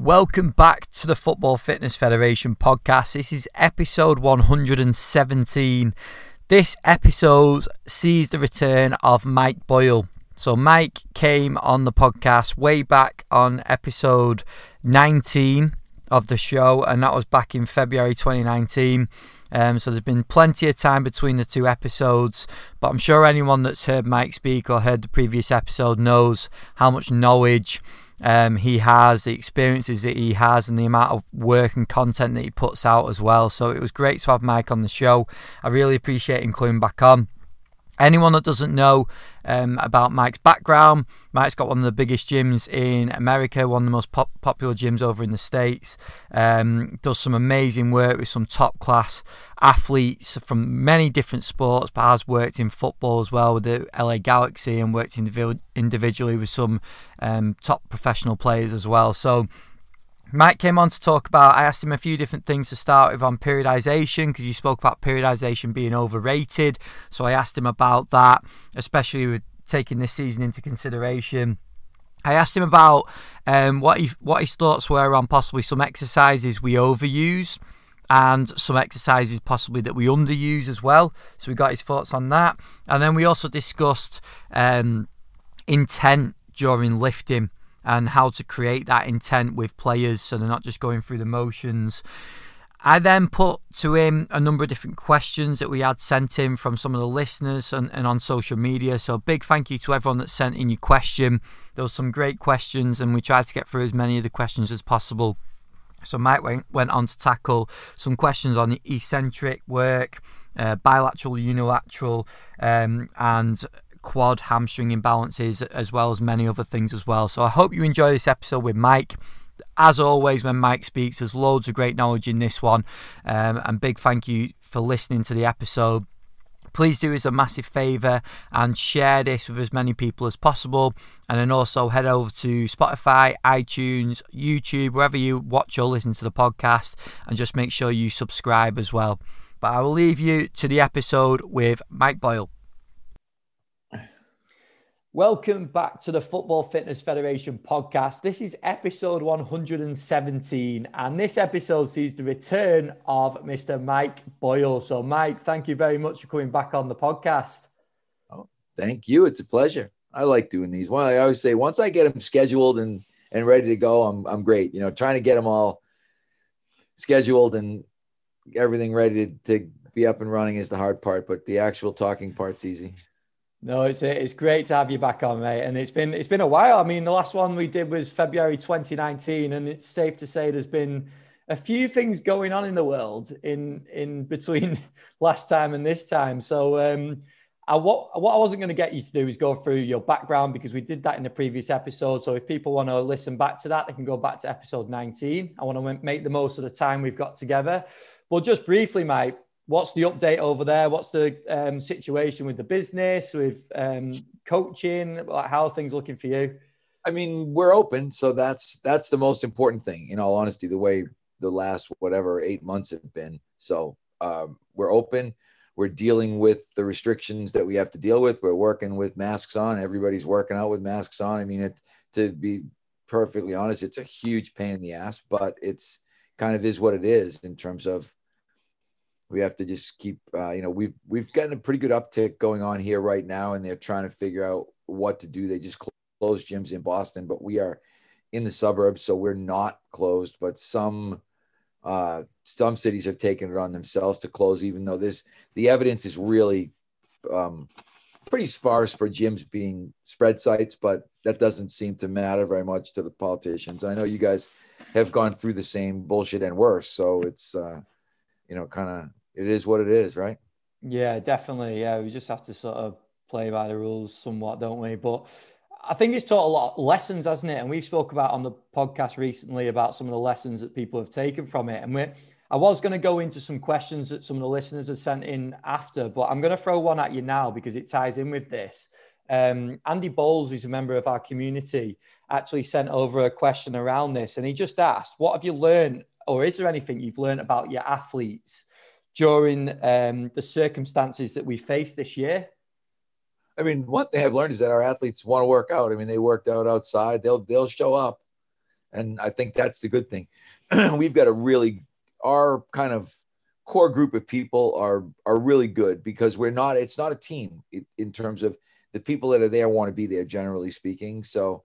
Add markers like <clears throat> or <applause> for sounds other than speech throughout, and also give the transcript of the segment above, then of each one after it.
Welcome back to the Football Fitness Federation podcast. This is episode 117. This episode sees the return of Mike Boyle. So, Mike came on the podcast way back on episode 19 of the show, and that was back in February 2019. Um, so, there's been plenty of time between the two episodes, but I'm sure anyone that's heard Mike speak or heard the previous episode knows how much knowledge um, he has, the experiences that he has, and the amount of work and content that he puts out as well. So it was great to have Mike on the show. I really appreciate him coming back on. Anyone that doesn't know um, about Mike's background, Mike's got one of the biggest gyms in America, one of the most pop- popular gyms over in the States. Um, does some amazing work with some top class athletes from many different sports, but has worked in football as well with the LA Galaxy and worked indiv- individually with some um, top professional players as well. So Mike came on to talk about. I asked him a few different things to start with on periodization because he spoke about periodization being overrated. So I asked him about that, especially with taking this season into consideration. I asked him about um, what he what his thoughts were on possibly some exercises we overuse and some exercises possibly that we underuse as well. So we got his thoughts on that, and then we also discussed um, intent during lifting and how to create that intent with players so they're not just going through the motions. I then put to him a number of different questions that we had sent him from some of the listeners and, and, on social media. So, big thank you to everyone that sent in your question. There was some great questions, and we tried to get through as many of the questions as possible. So, Mike went, went on to tackle some questions on the eccentric work, uh, bilateral, unilateral, um, and quad hamstring imbalances, as well as many other things as well. So I hope you enjoy this episode with Mike. As always, when Mike speaks, there's loads of great knowledge in this one. Um, and big thank you for listening to the episode please do us a massive favour and share this with as many people as possible. And then also head over to Spotify, iTunes, YouTube, wherever you watch or listen to the podcast, and just make sure you subscribe as well. But I will leave you to the episode with Mike Boyle. Welcome back to the Football Fitness Federation podcast. This is episode 117, and this episode sees the return of Mr. Mike Boyle. So, Mike, thank you very much for coming back on the podcast. Oh, thank you. It's a pleasure. I like doing these. Well, I always say once I get them scheduled and and ready to go, I'm I'm great. You know, trying to get them all scheduled and everything ready to, to be up and running is the hard part, but the actual talking part's easy. No, it's it's great to have you back on, mate. And it's been it's been a while. I mean, the last one we did was February 2019, and it's safe to say there's been a few things going on in the world in in between <laughs> last time and this time. So, um, I, what what I wasn't going to get you to do is go through your background because we did that in the previous episode. So, if people want to listen back to that, they can go back to episode 19. I want to make the most of the time we've got together. But just briefly, mate, what's the update over there? What's the um, situation with the business, with um, coaching? Like how are things looking for you? I mean, we're open, so that's that's the most important thing. In all honesty, the way the last whatever eight months have been. So um, we're open. We're dealing with the restrictions that we have to deal with. We're working with masks on. Everybody's working out with masks on. I mean, it to be perfectly honest, it's a huge pain in the ass, but it's kind of is what it is in terms of we have to just keep uh, you know we've we've gotten a pretty good uptick going on here right now and they're trying to figure out what to do. They just closed gyms in boston but we are in the suburbs so we're not closed but some uh, some cities have taken it on themselves to close even though this the evidence is really um, pretty sparse for gyms being spread sites but that doesn't seem to matter very much to the politicians. I know you guys have gone through the same bullshit and worse so it's uh, you know kind of it is what it is, right? Yeah, definitely. Yeah, we just have to sort of play by the rules somewhat, don't we? But I think it's taught a lot of lessons, hasn't it? And we've spoke about on the podcast recently about some of the lessons that people have taken from it. And we I was going to go into some questions that some of the listeners have sent in after, but I'm going to throw one at you now because it ties in with this. Um, Andy Bowles, who's a member of our community, actually sent over a question around this, and he just asked, "What have you learned, or is there anything you've learned about your athletes during um, the circumstances that we faced this year? I mean, what they have learned is that our athletes want to work out. I mean, they worked out outside. They'll they'll show up. and I think that's the good thing. <clears throat> We've got a really our kind of core group of people are are really good because we're not it's not a team in terms of the people that are there want to be there generally speaking so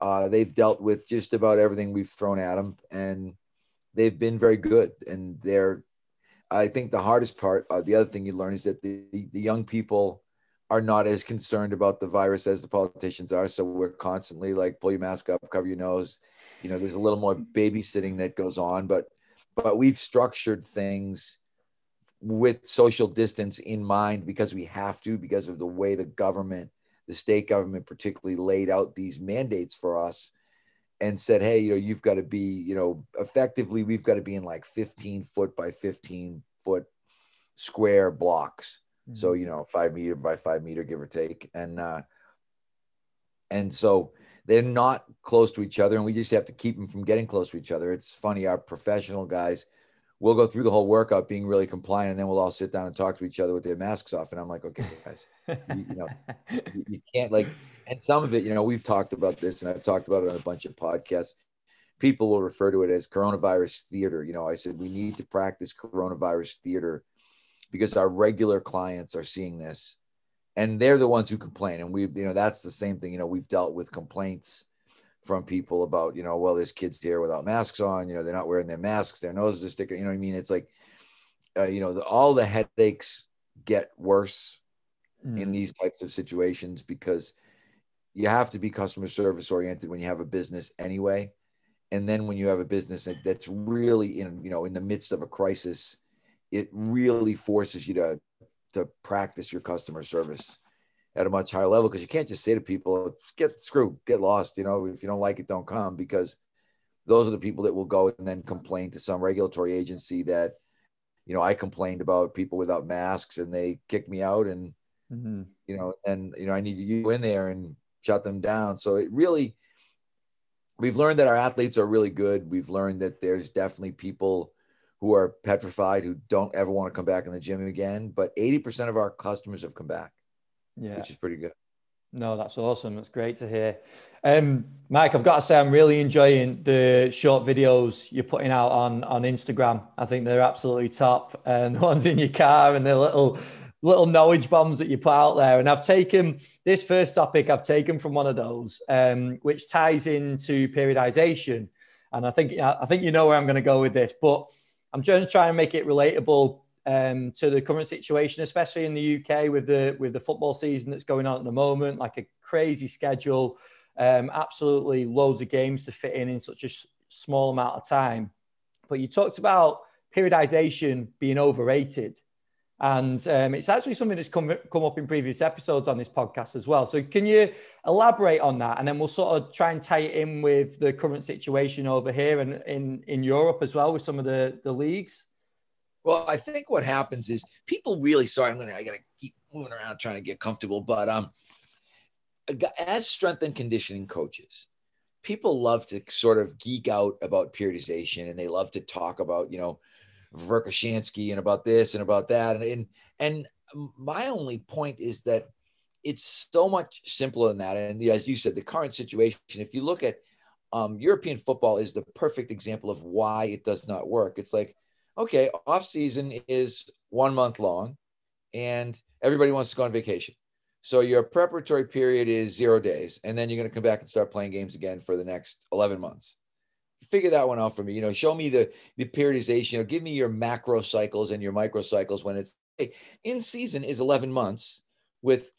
uh, they've dealt with just about everything we've thrown at them and they've been very good and they're i think the hardest part uh, the other thing you learn is that the, the young people are not as concerned about the virus as the politicians are. So we're constantly like pull your mask up cover your nose. You know there's a little more babysitting that goes on but but we've structured things with social distance in mind because we have to because of the way the government the state government particularly laid out these mandates for us and said hey you know you've got to be you know effectively we've got to be in like 15 foot by 15 foot square blocks. Mm-hmm. so you know five meter by five meter give or take. And uh and so they're not close to each other and we just have to keep them from getting close to each other. It's funny our professional guys will go through the whole workout being really compliant and then we'll all sit down and talk to each other with their masks off. And i'm like okay guys you, you know you, you, can't like and some of it you know we've talked about this and i've talked about it on a bunch of podcasts. People will refer to it as coronavirus theater. You know i said we need to practice coronavirus theater because our regular clients are seeing this and they're the ones who complain. And we you know that's the same thing you know we've dealt with complaints from people about you know well there's kids here without masks on you know they're not wearing their masks their noses are sticking you know what i mean it's like uh, you know the, all the headaches get worse mm. in these types of situations because you have to be customer service oriented when you have a business anyway and then when you have a business that's really in you know in the midst of a crisis it really forces you to to practice your customer service at a much higher level because you can't just say to people get screwed get lost you know if you don't like it don't come because those are the people that will go and then complain to some regulatory agency that you know i complained about people without masks and they kicked me out and mm-hmm. you know and you know i need you in there and shut them down. So it really we've learned that our athletes are really good. We've learned that there's definitely people who are petrified who don't ever want to come back in the gym again but 80% of our customers have come back yeah. which is pretty good. No, that's awesome. That's great to hear. Um, Mike, I've got to say, I'm really enjoying the short videos you're putting out on on Instagram. I think they're absolutely top, and <laughs> the ones in your car and the little little knowledge bombs that you put out there. And I've taken this first topic, I've taken from one of those, um, which ties into periodization. And I think I think you know where I'm going to go with this, but I'm trying to try and make it relatable um, to the current situation, especially in the UK with the with the football season that's going on at the moment, like a crazy schedule, um, absolutely loads of games to fit in in such a small amount of time. But you talked about periodization being overrated. And um, it's actually something that's come, come up in previous episodes on this podcast as well. So, can you elaborate on that? And then we'll sort of try and tie it in with the current situation over here and in, in Europe as well with some of the, the leagues. Well, I think what happens is people really sorry, I'm gonna I gotta keep moving around trying to get comfortable, but um as strength and conditioning coaches, people love to sort of geek out about periodization and they love to talk about, you know, Verkhoshansky and about this and about that. And, and and my only point is that it's so much simpler than that. And as you said, the current situation, if you look at um, European football is the perfect example of why it does not work. It's like okay, off season is one month long and everybody wants to go on vacation. So your preparatory period is zero days, and then you're going to come back and start playing games again for the next 11 months. Figure that one out for me. You know, show me the the periodization. You know, give me your macro cycles and your micro cycles when it's hey, in season is 11 months with,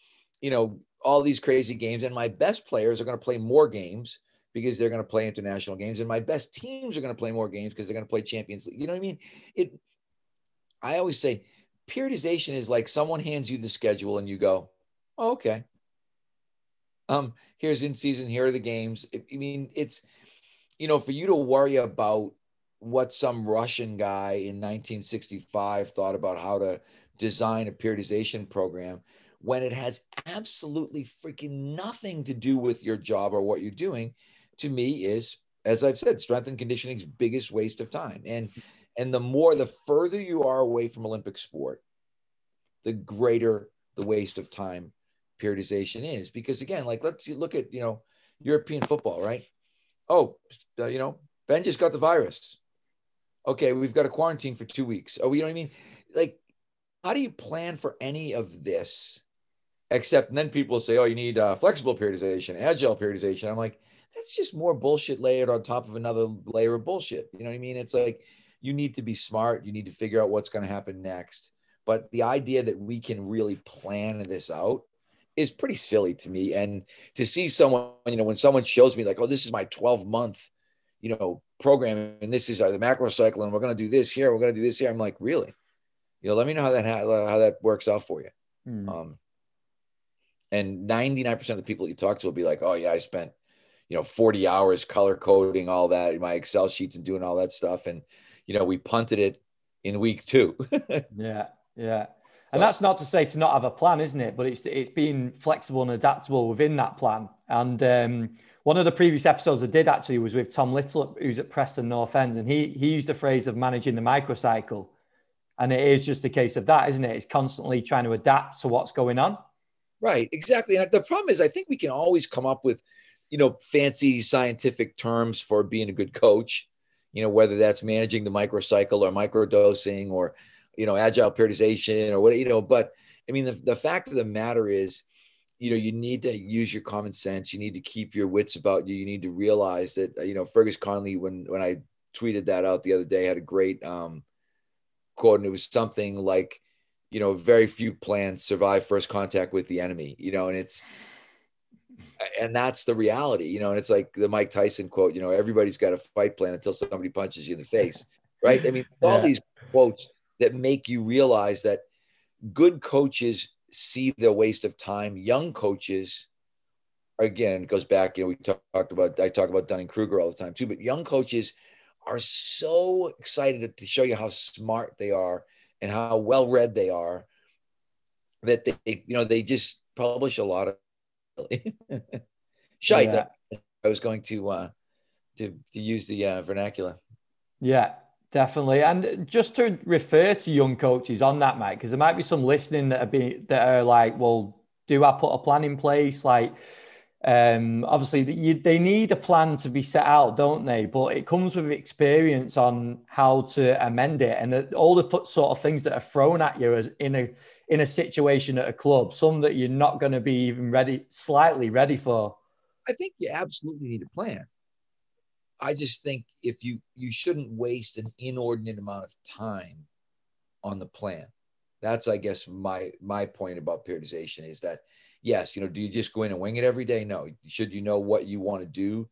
you know, all these crazy games, and my best players are going to play more games because they're going to play international games, and my best teams are going to play more games because they're going to play Champions League. You know what I mean? It. I always say, periodization is like someone hands you the schedule and you go, oh, okay. Um, here's in season. Here are the games. I mean, it's, you know, for you to worry about what some Russian guy in 1965 thought about how to design a periodization program when it has absolutely freaking nothing to do with your job or what you're doing to me is, as I've said, strength and conditioning's biggest waste of time. And and the more the further you are away from Olympic sport, the greater the waste of time periodization is. Because again, like let's look at you know European football, right? Oh, uh, you know, Ben just got the virus. Okay, we've got a quarantine for two weeks. Oh, you know what I mean? Like, how do you plan for any of this? Except, then people say, oh, you need uh, flexible periodization, agile periodization. I'm like, that's just more bullshit layered on top of another layer of bullshit. You know what I mean? It's like you need to be smart. You need to figure out what's going to happen next. But the idea that we can really plan this out is pretty silly to me. And to see someone, you know, when someone shows me like, oh, this is my 12 month, you know, program, and this is uh, the macro cycle, and we're going to do this here, we're going to do this here. I'm like, really? You know, let me know how that how that works out for you. Mm. Um, and 99% of the people you talk to will be like, oh yeah, I spent, you know, 40 hours color coding all that, my Excel sheets and doing all that stuff. And, you know, we punted it in week two. <laughs> yeah. Yeah. So, and that's not to say to not have a plan, isn't it? But it's it's being flexible and adaptable within that plan. And um, one of the previous episodes I did actually was with Tom Little, who's at Preston North End, and he he used the phrase of managing the microcycle. And it is just a case of that, isn't it? It's constantly trying to adapt to what's going on. Right, exactly. And the problem is, I think we can always come up with, you know, fancy scientific terms for being a good coach. You know, whether that's managing the microcycle or microdosing or you know, agile periodization or what, you know, but I mean, the, the fact of the matter is, you know, you need to use your common sense. You need to keep your wits about you. You need to realize that, you know, Fergus Connolly, when, when I tweeted that out the other day, had a great um, quote, and it was something like, you know, very few plans survive first contact with the enemy, you know, and it's, and that's the reality, you know, and it's like the Mike Tyson quote, you know, everybody's got a fight plan until somebody punches you in the face, <laughs> right? I mean, all these quotes that make you realize that good coaches see the waste of time. Young coaches, again, goes back, you know, we talk, talked about, I talk about Dunning Kruger all the time too, but young coaches are so excited to show you how smart they are and how well read they are that they, you know, they just publish a lot of <laughs> shite. Yeah. I was going to, uh, to, to use the uh, vernacular. Yeah, Definitely, and just to refer to young coaches on that, Mike, because there might be some listening that are being that are like, well, do I put a plan in place? Like, um, obviously, you, they need a plan to be set out, don't they? But it comes with experience on how to amend it, and all the sort of things that are thrown at you as in a in a situation at a club, some that you're not going to be even ready, slightly ready for. I think you absolutely need a plan. I just think if you you shouldn't waste an inordinate amount of time on the plan. That's I guess my my point about periodization is that yes, you know, do you just go in and wing it every day? No. Should you know what you want to do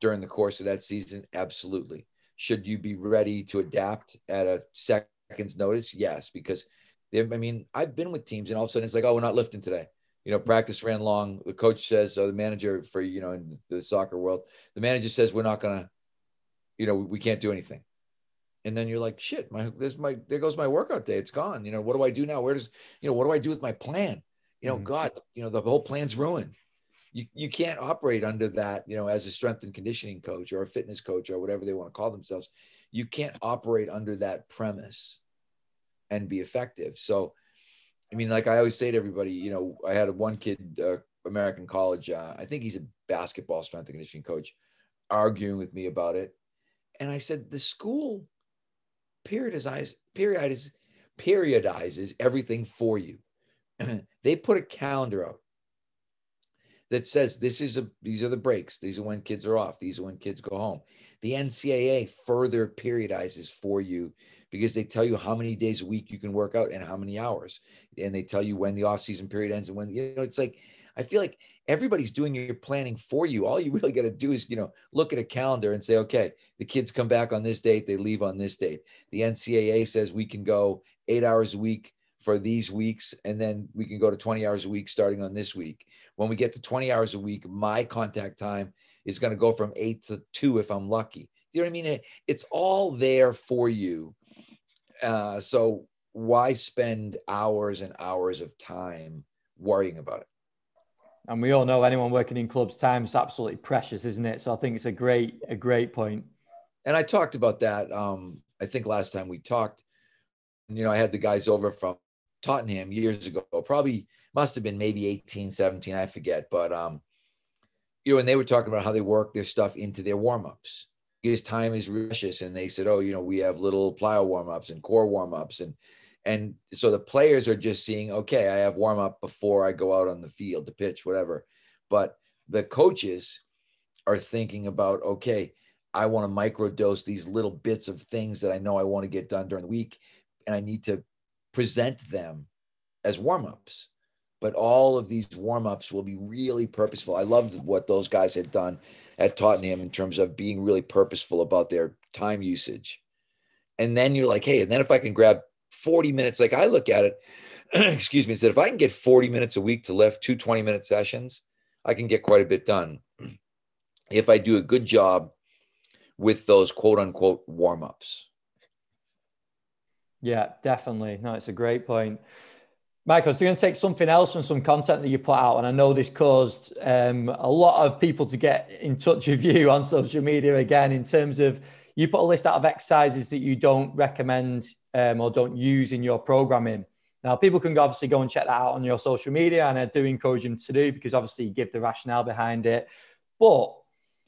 during the course of that season? Absolutely. Should you be ready to adapt at a second's notice? Yes, because I mean, I've been with teams and all of a sudden it's like, oh, we're not lifting today you know, practice ran long. The coach says, uh, the manager for, you know, in the soccer world, the manager says, we're not going to, you know, we can't do anything. And then you're like, shit, my, there's my, there goes my workout day. It's gone. You know, what do I do now? Where does, you know, what do I do with my plan? You know, mm-hmm. God, you know, the whole plan's ruined. You, you can't operate under that, you know, as a strength and conditioning coach or a fitness coach or whatever they want to call themselves. You can't operate under that premise and be effective. So, I mean, like I always say to everybody, you know, I had one kid, uh, American college, uh, I think he's a basketball strength and conditioning coach, arguing with me about it. And I said, the school periodizes, periodizes, periodizes everything for you. <clears throat> they put a calendar out that says this is a these are the breaks these are when kids are off these are when kids go home the ncaa further periodizes for you because they tell you how many days a week you can work out and how many hours. And they tell you when the off season period ends and when you know it's like i feel like everybody's doing your planning for you. All you <laughs> really got to do is you know look at a calendar and say okay the kids come back on this date they leave on this date. The ncaa says we can go eight hours a week for these weeks and then we can go to 20 hours a week starting on this week. When we get to 20 hours a week my contact time is going to go from 8 to 2 if i'm lucky. You know what i mean? It's all there for you uh, so why spend hours and hours of time worrying about it? And we all know anyone working in clubs, time is absolutely precious, isn't it? So I think it's a great, a great point. And I talked about that. Um, I think last time we talked, you know, I had the guys over from Tottenham years ago, probably must have been maybe 18, 17, I forget. But, um, you know, and they were talking about how they work their stuff into their warm-ups. Because time is precious. And they said, Oh, you know, we have little plyo warm-ups and core warm-ups. And and so the players are just seeing, okay, I have warm-up before I go out on the field to pitch, whatever. But the coaches are thinking about, okay, I want to microdose these little bits of things that I know I want to get done during the week, and I need to present them as warm-ups but all of these warm-ups will be really purposeful. I loved what those guys had done at Tottenham in terms of being really purposeful about their time usage. And then you're like, hey, and then if I can grab 40 minutes, like I look at it, <clears throat> excuse me, said if I can get 40 minutes a week to lift two 20 minute sessions, I can get quite a bit done. If I do a good job with those quote unquote warm-ups. Yeah, definitely. No, it's a great point. Michael, so you're going to take something else from some content that you put out, and I know this caused um, a lot of people to get in touch with you on social media again. In terms of you put a list out of exercises that you don't recommend um, or don't use in your programming. Now, people can obviously go and check that out on your social media, and I do encourage them to do because obviously you give the rationale behind it. But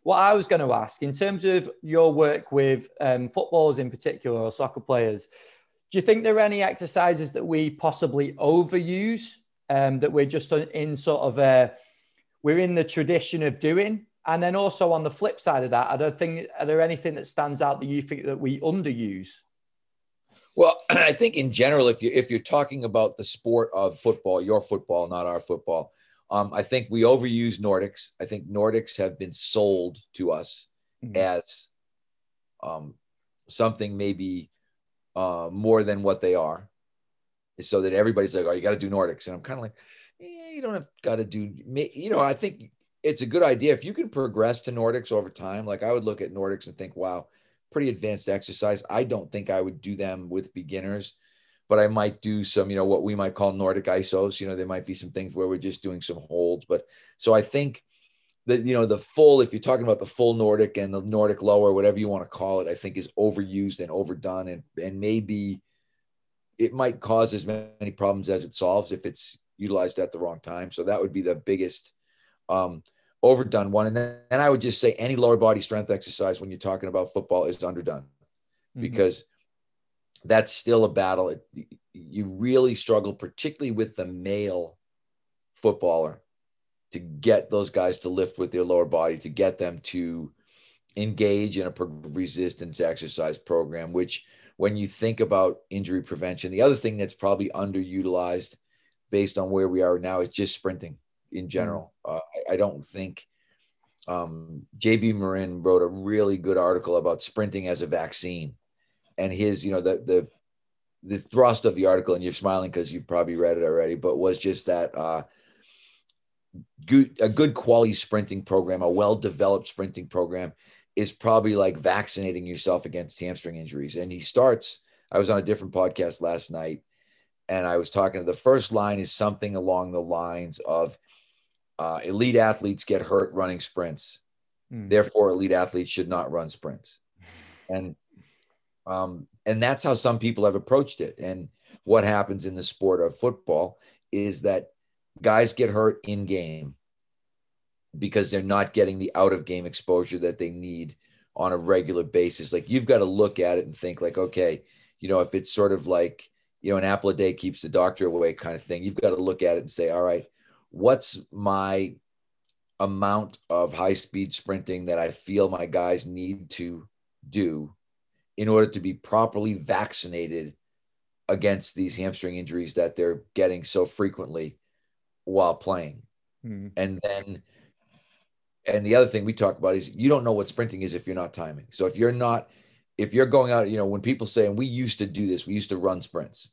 what I was going to ask, in terms of your work with um, footballers in particular or soccer players, do you think there are any exercises that we possibly overuse um, that we're just in sort of a, we're in the tradition of doing? And then also on the flip side of that, are there, thing, are there anything that stands out that you think that we underuse? Well, <clears throat> I think in general, if you if you're talking about the sport of football, your football, not our football, um, I think we overuse Nordics. I think Nordics have been sold to us mm-hmm. as um, something maybe uh, more than what they are, so that everybody's like, "Oh, you got to do Nordics," and I'm kind of like, eh, "You don't have got to do." You know, I think it's a good idea if you can progress to Nordics over time. Like I would look at Nordics and think, "Wow, pretty advanced exercise." I don't think I would do them with beginners, but I might do some, you know, what we might call Nordic isos. You know, there might be some things where we're just doing some holds, but so I think the you know the full if you're talking about the full nordic and the nordic lower whatever you want to call it i think is overused and overdone and and maybe it might cause as many problems as it solves if it's utilized at the wrong time. So that would be the biggest um, overdone one. And then and i would just say any lower body strength exercise when you're talking about football is underdone mm-hmm. because that's still a battle. It, you really struggle particularly with the male footballer to get those guys to lift with their lower body, to get them to engage in a resistance exercise program, which when you think about injury prevention, the other thing that's probably underutilized based on where we are now is just sprinting in general. Mm. Uh, I, I, don't think um, JB Morin wrote a really good article about sprinting as a vaccine and his, you know, the, the, the thrust of the article, and you're smiling because you probably read it already, but was just that uh, good, a good quality sprinting program, a well developed sprinting program is probably like vaccinating yourself against hamstring injuries. And he starts, I was on a different podcast last night and I was talking, the first line is something along the lines of uh, elite athletes get hurt running sprints. Mm. Therefore, elite athletes should not run sprints. And um, and that's how some people have approached it. And what happens in the sport of football is that guys get hurt in game because they're not getting the out of game exposure that they need on a regular basis. Like you've got to look at it and think like, okay, you know, if it's sort of like, you know, an apple a day keeps the doctor away kind of thing, you've got to look at it and say, all right, what's my amount of high speed sprinting that I feel my guys need to do in order to be properly vaccinated against these hamstring injuries that they're getting so frequently while playing. Mm-hmm. And then, and the other thing we talk about is you don't know what sprinting is if you're not timing. So if you're not, if you're going out, you know, when people say, and we used to do this, we used to run sprints.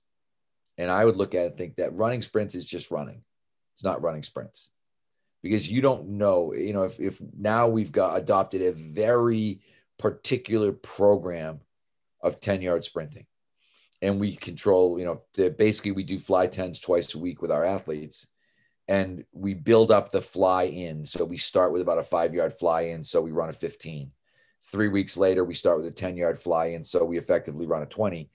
And I would look at it and think that running sprints is just running. It's not running sprints because you don't know, you know, if, if now we've got adopted a very particular program of 10 yard sprinting and we control, you know, basically we do fly tens twice a week with our athletes and we build up the fly in. So we start with about a five yard fly in. So we run a 15. Three weeks later, we start with a 10 yard fly in. So we effectively run a 20.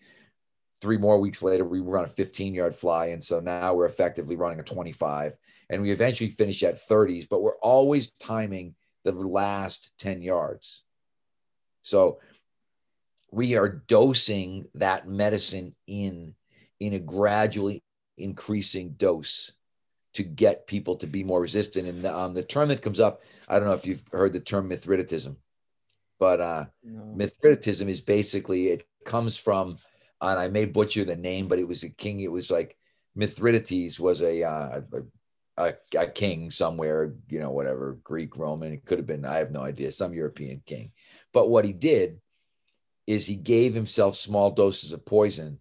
Three more weeks later, we run a 15 yard fly in. So now we're effectively running a 25. And we eventually finish at 30s, but we're always timing the last 10 yards. So we are dosing that medicine in in a gradually increasing dose to get people to be more resistant. And the, um, the term that comes up, I don't know if you've heard the term mithridatism, but uh, no. mithridatism is basically it comes from, and I may butcher the name, but it was a king. It was like Mithridates was a, uh, a, a king somewhere, you know, whatever Greek, Roman. It could have been I have no idea, some European king. But what he did is he gave himself small doses of poison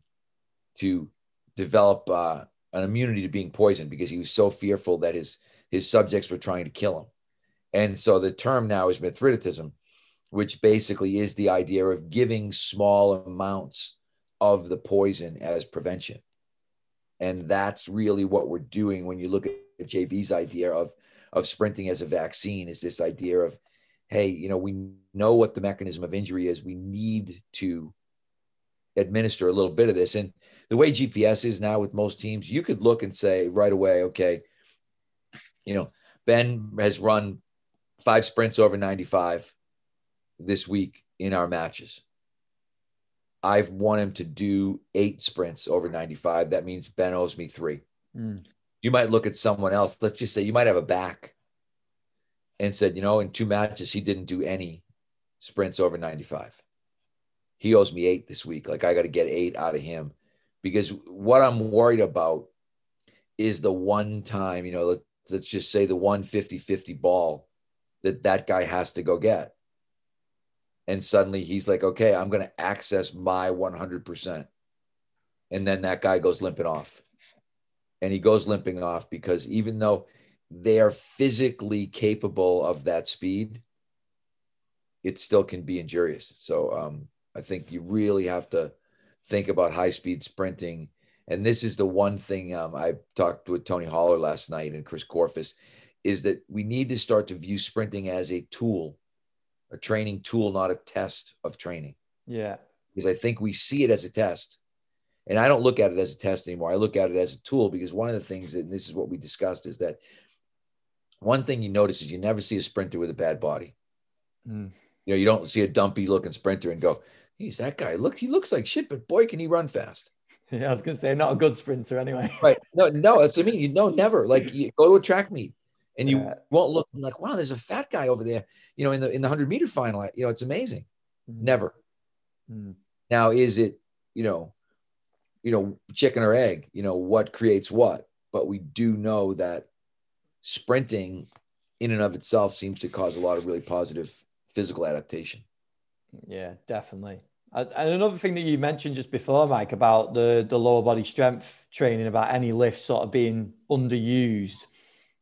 to develop uh, an immunity to being poisoned because he was so fearful that his his subjects were trying to kill him. And so the term now is Mithridatism, which basically is the idea of giving small amounts of the poison as prevention. And that's really what we're doing when you look at JB's idea of of sprinting as a vaccine is this idea of hey, you know, we know what the mechanism of injury is. We need to administer a little bit of this. And the way GPS is now with most teams, you could look and say right away, okay, you know, Ben has run five sprints over 95 this week in our matches. I've want him to do eight sprints over 95. That means Ben owes me three. Mm. You might look at someone else. Let's just say you might have a back and said, you know, in two matches, he didn't do any sprints over 95. He owes me eight this week. Like I got to get eight out of him because what I'm worried about is the one time, you know, let, let's just say the one 50 50 ball that that guy has to go get. And suddenly he's like, okay, I'm going to access my 100%. And then that guy goes limping off. And he goes limping off because even though they are physically capable of that speed, it still can be injurious. So um, I think you really have to think about high speed sprinting. And this is the one thing um, I talked with Tony Holler last night and Chris Korfist is that we need to start to view sprinting as a tool, a training tool, not a test of training. Yeah. Because I think we see it as a test. And I don't look at it as a test anymore. I look at it as a tool because one of the things, and this is what we discussed, is that one thing you notice is you never see a sprinter with a bad body. Mm. You know, you don't see a dumpy looking sprinter and go, he's that guy. Look, he looks like shit, but boy, can he run fast. <laughs> Yeah, I was gonna say not a good sprinter anyway. <laughs> right. No, no, that's what I mean. You know, never. Like you go to a track meet and you yeah. won't look like, wow, there's a fat guy over there, you know, in the in the hundred meter final. You know, it's amazing. Mm. Never. Mm. Now, is it, you know, you know, chicken or egg, you know, what creates what? But we do know that sprinting in and of itself seems to cause a lot of really positive physical adaptation. Yeah, definitely. And another thing that you mentioned just before, Mike, about the the lower body strength training, about any lift sort of being underused.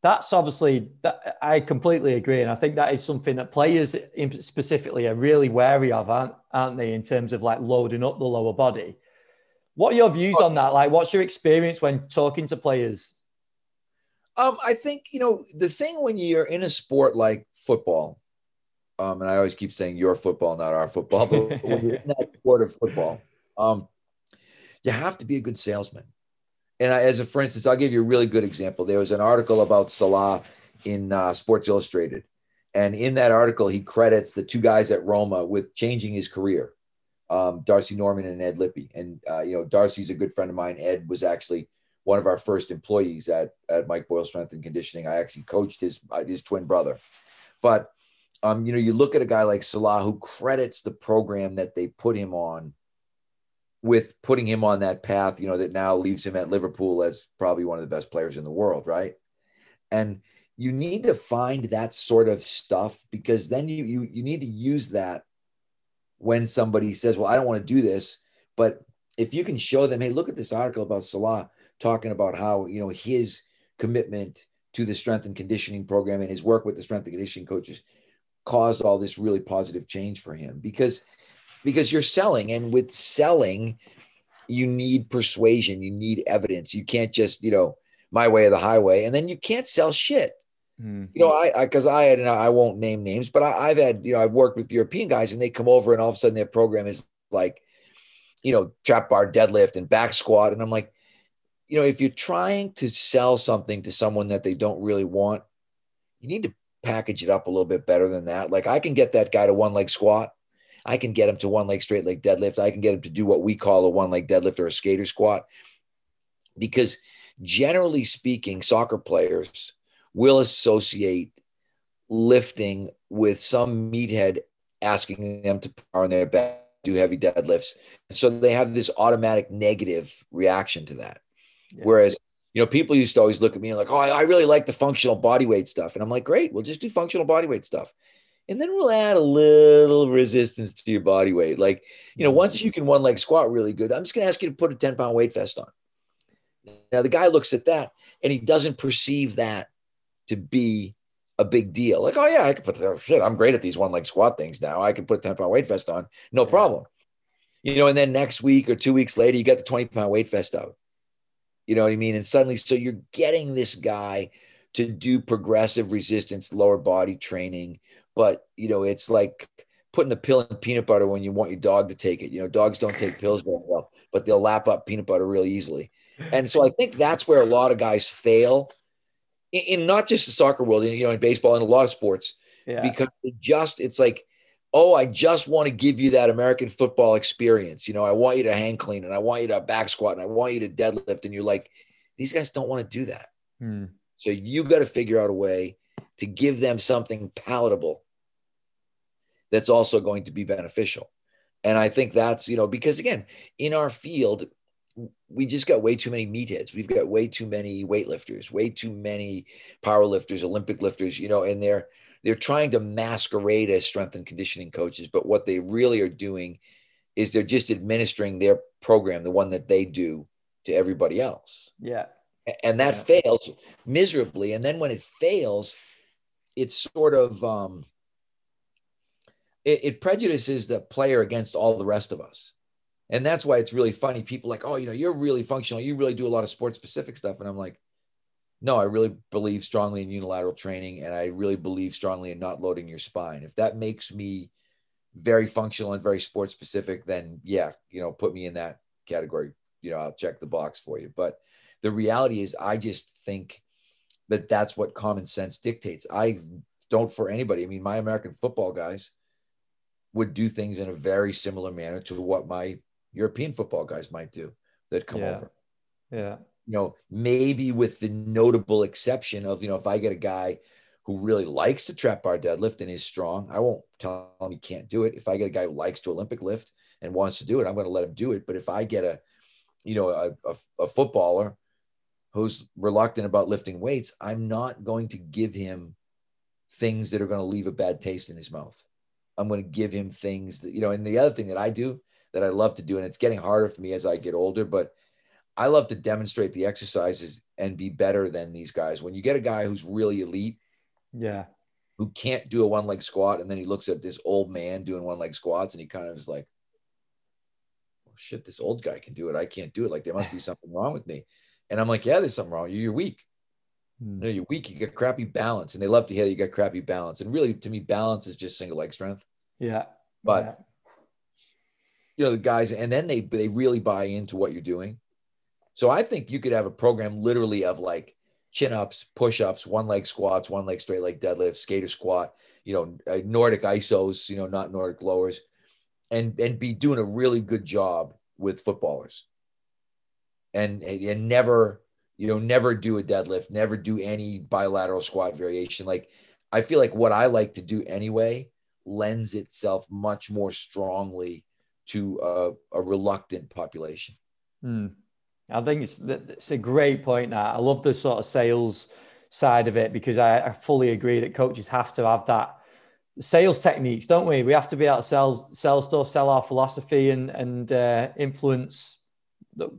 That's obviously that I completely agree, and I think that is something that players specifically are really wary of, aren't, aren't they? In terms of like loading up the lower body. What are your views on that? Like, what's your experience when talking to players? Um, I think you know the thing when you're in a sport like football, um, and I always keep saying your football, not our football, but when you're in that <laughs> sport of football, um, you have to be a good salesman. And I, as a for instance, I'll give you a really good example. There was an article about Salah in uh, Sports Illustrated, and in that article, he credits the two guys at Roma with changing his career, um, Darcy Norman and Ed Lippie. And uh, you know, Darcy's a good friend of mine. Ed was actually one of our first employees at, at Mike Boyle Strength and Conditioning. I actually coached his his twin brother, but um, you know, you look at a guy like Salah who credits the program that they put him on with putting him on that path, you know, that now leaves him at Liverpool as probably one of the best players in the world, right? And you need to find that sort of stuff because then you you you need to use that when somebody says, "Well, I don't want to do this," but if you can show them, "Hey, look at this article about Salah talking about how you know his commitment to the strength and conditioning program and his work with the strength and conditioning coaches caused all this really positive change for him because because you're selling and with selling you need persuasion you need evidence. You can't just you know my way of the highway and then you can't sell shit. Mm-hmm. you know i because I, I, had and i won't name names but I, i've had you know i've worked with european guys and they come over and all of a sudden their program is like you know trap bar deadlift and back squat. And i'm like you know if you're trying to sell something to someone that they don't really want you need to package it up a little bit better than that. Like I can get that guy to one leg squat. I can get him to one leg straight leg deadlift. I can get him to do what we call a one leg deadlift or a skater squat. Because generally speaking, soccer players will associate lifting with some meathead asking them to power on their back, do heavy deadlifts. So they have this automatic negative reaction to that. Yeah. Whereas, you know, people used to always look at me and like, oh, I really like the functional body weight stuff. And I'm like, great, we'll just do functional body weight stuff. And then we'll add a little resistance to your body weight. Like, you know, once you can one leg squat really good, I'm just going to ask you to put a 10 pound weight vest on. Now, the guy looks at that and he doesn't perceive that to be a big deal. Like, oh yeah, I can put the oh, shit. I'm great at these one leg squat things now. I can put 10 pound weight vest on, no problem. You know, and then next week or two weeks later, you got the 20 pound weight vest out. You know what I mean? And suddenly, so you're getting this guy to do progressive resistance, lower body training, but you know, it's like putting a pill in peanut butter when you want your dog to take it. You know, dogs don't take <laughs> pills very well, but they'll lap up peanut butter really easily. And so I <laughs> think that's where a lot of guys fail in, in not just the soccer world, you know, in baseball and a lot of sports, yeah. because it just it's like, oh, I just want to give you that American football experience. You know, I want you to hang clean and I want you to back squat and I want you to deadlift. And you're like, these guys don't want to do that. Hmm. So you've got to figure out a way to give them something palatable that's also going to be beneficial. And I think that's, you know, because again, in our field, we just got way too many meatheads. We've got way too many weightlifters, way too many power lifters, Olympic lifters, you know, and they're they're trying to masquerade as strength and conditioning coaches, but what they really are doing is they're just administering their program, the one that they do to everybody else. Yeah. And that yeah. fails miserably. And then when it fails, it's sort of um it, it prejudices the player against all the rest of us and that's why it's really funny. People like, oh, you know, you're really functional. You really do a lot of sports specific stuff. And I'm like, no, I really believe strongly in unilateral training. And I really believe strongly in not loading your spine. If that makes me very functional and very sports specific, then yeah, you know, put me in that category. You know, I'll check the box for you. But the reality is, I just think that that's what common sense dictates. I don't for anybody. I mean, my American football guys would do things in a very similar manner to what my European football guys might do that come yeah. over. Yeah. You know, maybe with the notable exception of, you know, if I get a guy who really likes to trap bar deadlift and is strong, I won't tell him he can't do it. If I get a guy who likes to Olympic lift and wants to do it, I'm going to let him do it. But if I get a, you know, a, a, a footballer who's reluctant about lifting weights, I'm not going to give him things that are going to leave a bad taste in his mouth. I'm going to give him things that, you know, and the other thing that I do that I love to do. And it's getting harder for me as I get older, but I love to demonstrate the exercises and be better than these guys. When you get a guy who's really elite, yeah, who can't do a one leg squat, and then he looks at this old man doing one leg squats, and he kind of is like, oh, shit, this old guy can do it. I can't do it. Like there must be <laughs> something wrong with me. And I'm like, yeah, there's something wrong. You're weak. Hmm. Know, you're weak. You get crappy balance, and they love to hear you got crappy balance. And really, to me, balance is just single leg strength. Yeah. But yeah you know the guys and then they they really buy into what you're doing so i think you could have a program literally of like chin ups push ups one leg squats one leg straight leg deadlift skater squat you know uh, nordic isos you know not nordic lowers and and be doing a really good job with footballers and and never you know never do a deadlift never do any bilateral squat variation like i feel like what i like to do anyway lends itself much more strongly to a, a reluctant population. Mm. I think it's it's a great point. Now I love the sort of sales side of it because I, I, fully agree that coaches have to have that sales techniques, don't we? We have to be able to sell sell stuff, sell our philosophy, and and uh, influence the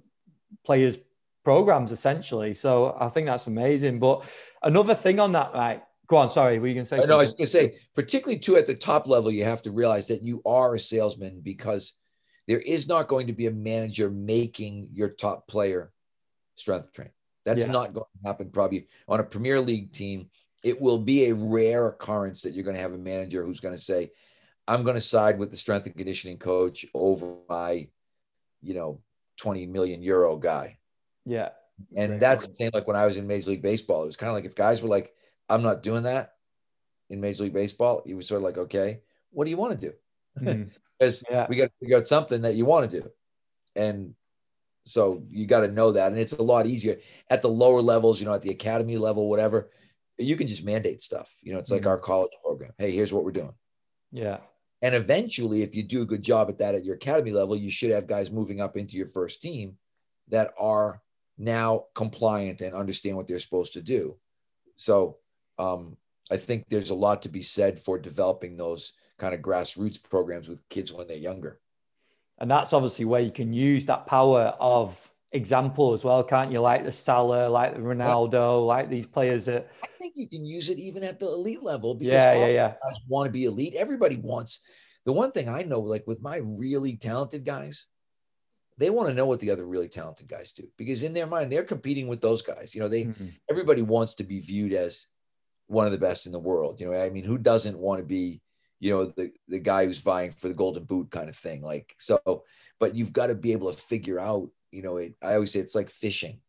players' programs essentially. So I think that's amazing. But another thing on that, right? Go on. Sorry, were you going to say? No, I was going to say, particularly too at the top level, you have to realize that you are a salesman because there is not going to be a manager making your top player strength train. That's yeah. not going to happen probably on a Premier League team. It will be a rare occurrence that you're going to have a manager who's going to say, I'm going to side with the strength and conditioning coach over my, you know, 20 million euro guy. Yeah. And Great that's point. the same like when I was in Major League Baseball. It was kind of like if guys were like, I'm not doing that, in Major League Baseball, you were sort of like, okay, what do you want to do? Mm. <laughs> Because Yeah. we got to figure out something that you want to do. And so you got to know that. And it's a lot easier at the lower levels, you know, at the academy level, whatever. You can just mandate stuff. You know, it's like Mhm. our college program. Hey, here's what we're doing. Yeah. And eventually, if you do a good job at that at your academy level, you should have guys moving up into your first team that are now compliant and understand what they're supposed to do. So um, I think there's a lot to be said for developing those kind of grassroots programs with kids when they're younger. And that's obviously where you can use that power of example as well, can't you? Like the Salah, like the Ronaldo, like these players that, I think you can use it even at the elite level because yeah, all yeah, yeah. guys want to be elite. Everybody wants. The one thing I know, like with my really talented guys, they want to know what the other really talented guys do because in their mind they're competing with those guys. You know, they Mhm. everybody wants to be viewed as one of the best in the world. You know, I mean, who doesn't want to be, you know, the the guy who's vying for the golden boot kind of thing? Like so, but you've got to be able to figure out. You know, it, I always say it's like fishing.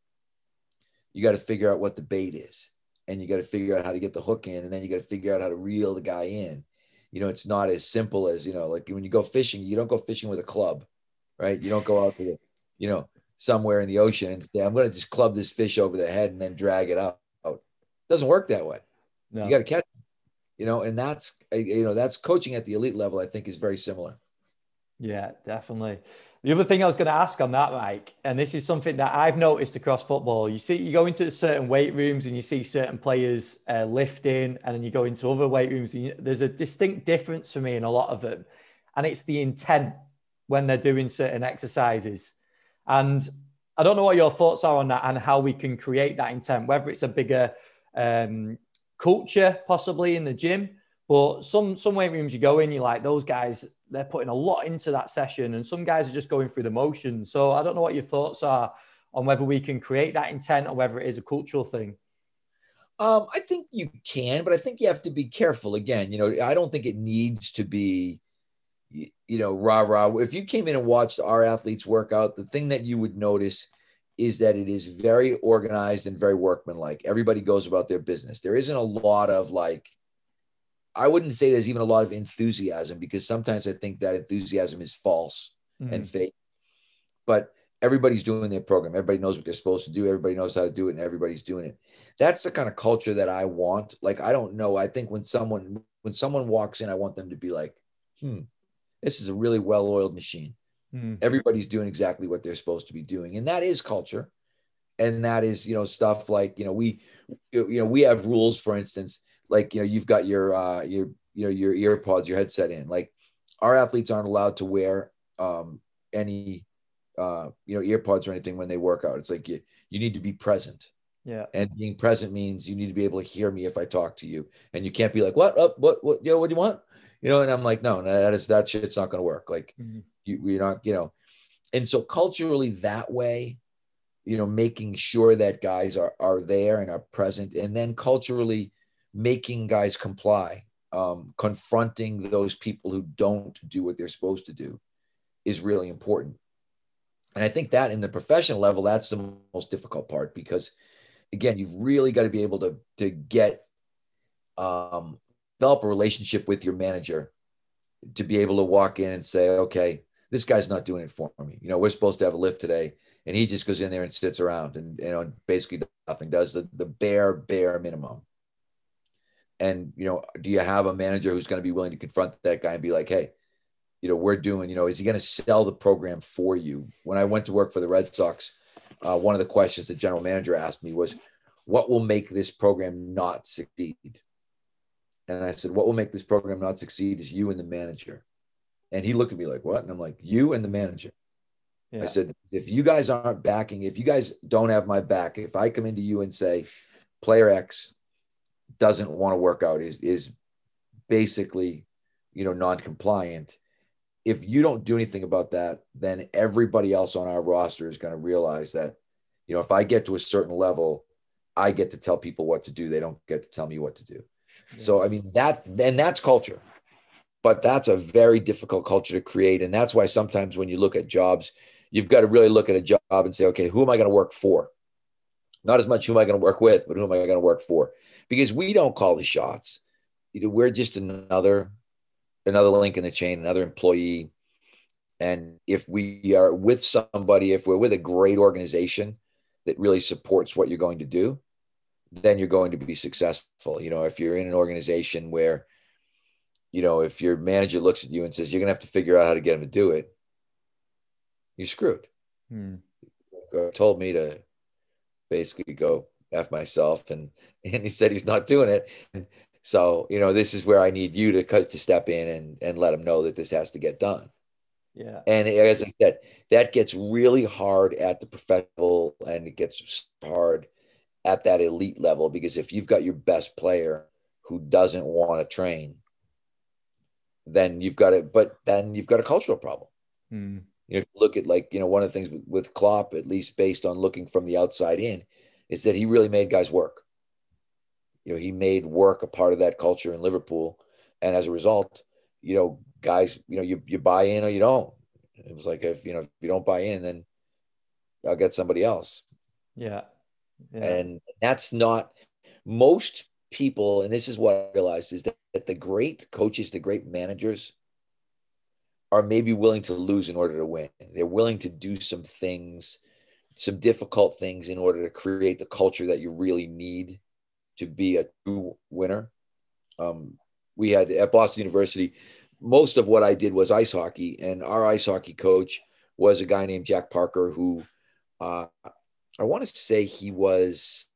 You got to figure out what the bait is, and you got to figure out how to get the hook in, and then you got to figure out how to reel the guy in. You know, it's not as simple as you know, like when you go fishing, you don't go fishing with a club, right? You don't go out to the, you know, somewhere in the ocean and say, I'm going to just club this fish over the head and then drag it out. It doesn't work that way. No. You got to catch, you know, and that's, uh, you know, that's coaching at the elite level, I think is very similar. Yeah, definitely. The other thing I was going to ask on that, Mike, and this is something that I've noticed across football. You see, you go into certain weight rooms and you see certain players uh, lifting, and then you go into other weight rooms. And you, there's a distinct difference for me in a lot of them, and it's the intent when they're doing certain exercises. And I don't know what your thoughts are on that and how we can create that intent, whether it's a bigger um, culture possibly in the gym, but some some weight rooms you go in, you're like those guys they're putting a lot into that session and some guys are just going through the motion so i don't know what your thoughts are on whether we can create that intent or whether it is a cultural thing Um, I think you can, but I think you have to be careful. Again, you know, I don't think it needs to be, you, know, rah rah. If you came in and watched our athletes work out, the thing that you would notice is that it is very organized and very workmanlike. Everybody goes about their business. There isn't a lot of like, I wouldn't say there's even a lot of enthusiasm because sometimes I think that enthusiasm is false and fake. But everybody's doing their program. Everybody knows what they're supposed to do. Everybody knows how to do it, and everybody's doing it. That's the kind of culture that I want. Like, I don't know. I think when someone when someone walks in, I want them to be like, hmm, this is a really well-oiled machine. Mm. Everybody's doing exactly what they're supposed to be doing, and that is culture. And that is, you know, stuff like, you know, we, you know, we have rules. For instance, like, you know, you've got your, uh, your, you know, your ear pods, your headset in. Like, our athletes aren't allowed to wear um, any uh, you know, ear pods or anything when they work out. It's like you you need to be present. yeah And being present means you need to be able to hear me if I talk to you. And you can't be like, what up, what, what, you know, what do you want? You know, and I'm like, no, no, that is that shit's not gonna work. Like Mhm. You we're not, you know. And so culturally that way, you know, making sure that guys are are there and are present, and then culturally making guys comply, um, confronting those people who don't do what they're supposed to do is really important. And I think that in the professional level, that's the most difficult part because, again, you've really got to be able to to get um, develop a relationship with your manager to be able to walk in and say, okay, this guy's not doing it for me. You know, we're supposed to have a lift today, and he just goes in there and sits around and you know basically nothing does the the bare bare minimum. And you know, do you have a manager who's going to be willing to confront that guy and be like, hey, you know, we're doing, you know, is he going to sell the program for you? When I went to work for the Red Sox, uh, one of the questions the general manager asked me was, what will make this program not succeed? And I said, what will make this program not succeed is you and the manager. And he looked at me like, what? And I'm like, you and the manager. yeah I said, if you guys aren't backing, if you guys don't have my back, if I come into you and say, player X doesn't want to work out, is is basically, you know, non-compliant. If you don't do anything about that, then everybody else on our roster is going to realize that, you know, if I get to a certain level, I get to tell people what to do. They don't get to tell me what to do. So I mean that and that's culture. But that's a very difficult culture to create. And that's why sometimes when you look at jobs, you've got to really look at a job and say, okay, who am I going to work for? Not as much who am I going to work with, but who am I going to work for? Because we don't call the shots. we're just another another link in the chain, another employee. And if we are with somebody, if we're with a great organization that really supports what you're going to do, then you're going to be successful. You know, if you're in an organization where, you know, if your manager looks at you and says, you're going to have to figure out how to get him to do it, you're screwed. Hmm. Told me to basically go F myself. And, and he said he's not doing it. And so, you know, this is where I need you to to step in and, and let him know that this has to get done. Yeah. And as I said, that gets really hard at the professional and it gets hard at that elite level because if you've got your best player who doesn't want to train, then you've got it, but then you've got a cultural problem. Mm. You know, if you look at like, you know, one of the things with, with Klopp, at least based on looking from the outside in, is that he really made guys work. You know, he made work a part of that culture in Liverpool. And as a result, you know, guys, you know, you, you buy in or you don't. It was like, if, you know, if you don't buy in, then I'll get somebody else. Yeah. yeah. And that's not most people. And this is what I realized is that, that the great coaches, the great managers are maybe willing to lose in order to win. They're willing to do some things, some difficult things in order to create the culture that you really need to be a true winner. Um, we had at Boston University, most of what I did was ice hockey, and our ice hockey coach was a guy named Jack Parker, who uh, I want to say he was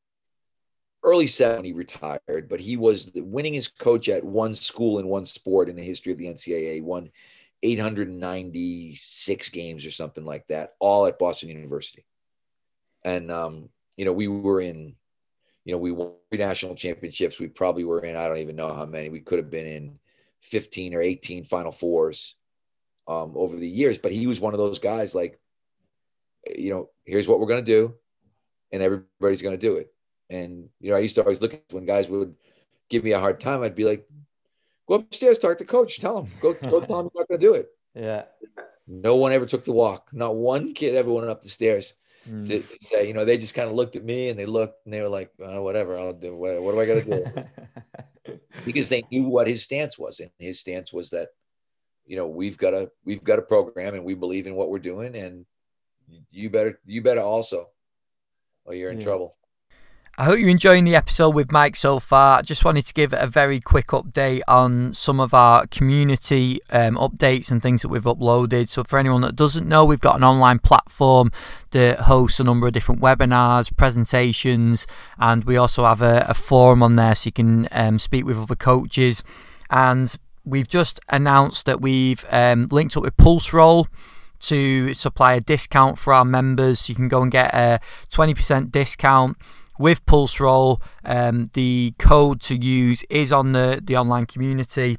early 70 retired, but he was the winningest coach at one school in one sport in the history of the NCAA. Won 896 games or something like that, all at Boston University. And um, you know, we were in you know, we won national championships. We probably were in, I don't even know how many. We could have been in 15 or 18 Final Fours um, over the years. But he was one of those guys like, you know, here's what we're going to do. And everybody's going to do it. And, you know, I used to always look at when guys would give me a hard time, I'd be like, go upstairs, talk to coach, tell him, go, go tell him you're not going to do it. <laughs> Yeah. No one ever took the walk. Not one kid ever went up the stairs mm. to, to, say, you know, they just kind of looked at me and they looked and they were like, oh, whatever, I'll do. What, what do I got to do? <laughs> because they knew what his stance was, and his stance was that, you know, we've got a we've got a program and we believe in what we're doing, and you better you better also, or you're in yeah. trouble. I hope you're enjoying the episode with Mike so far. I just wanted to give a very quick update on some of our community um, updates and things that we've uploaded. So, for anyone that doesn't know, we've got an online platform that hosts a number of different webinars, presentations, and we also have a, a forum on there so you can um, speak with other coaches. And we've just announced that we've um, linked up with Pulseroll to supply a discount for our members. You can go and get a 20% discount with Pulseroll. Um, the code to use is on the, the online community.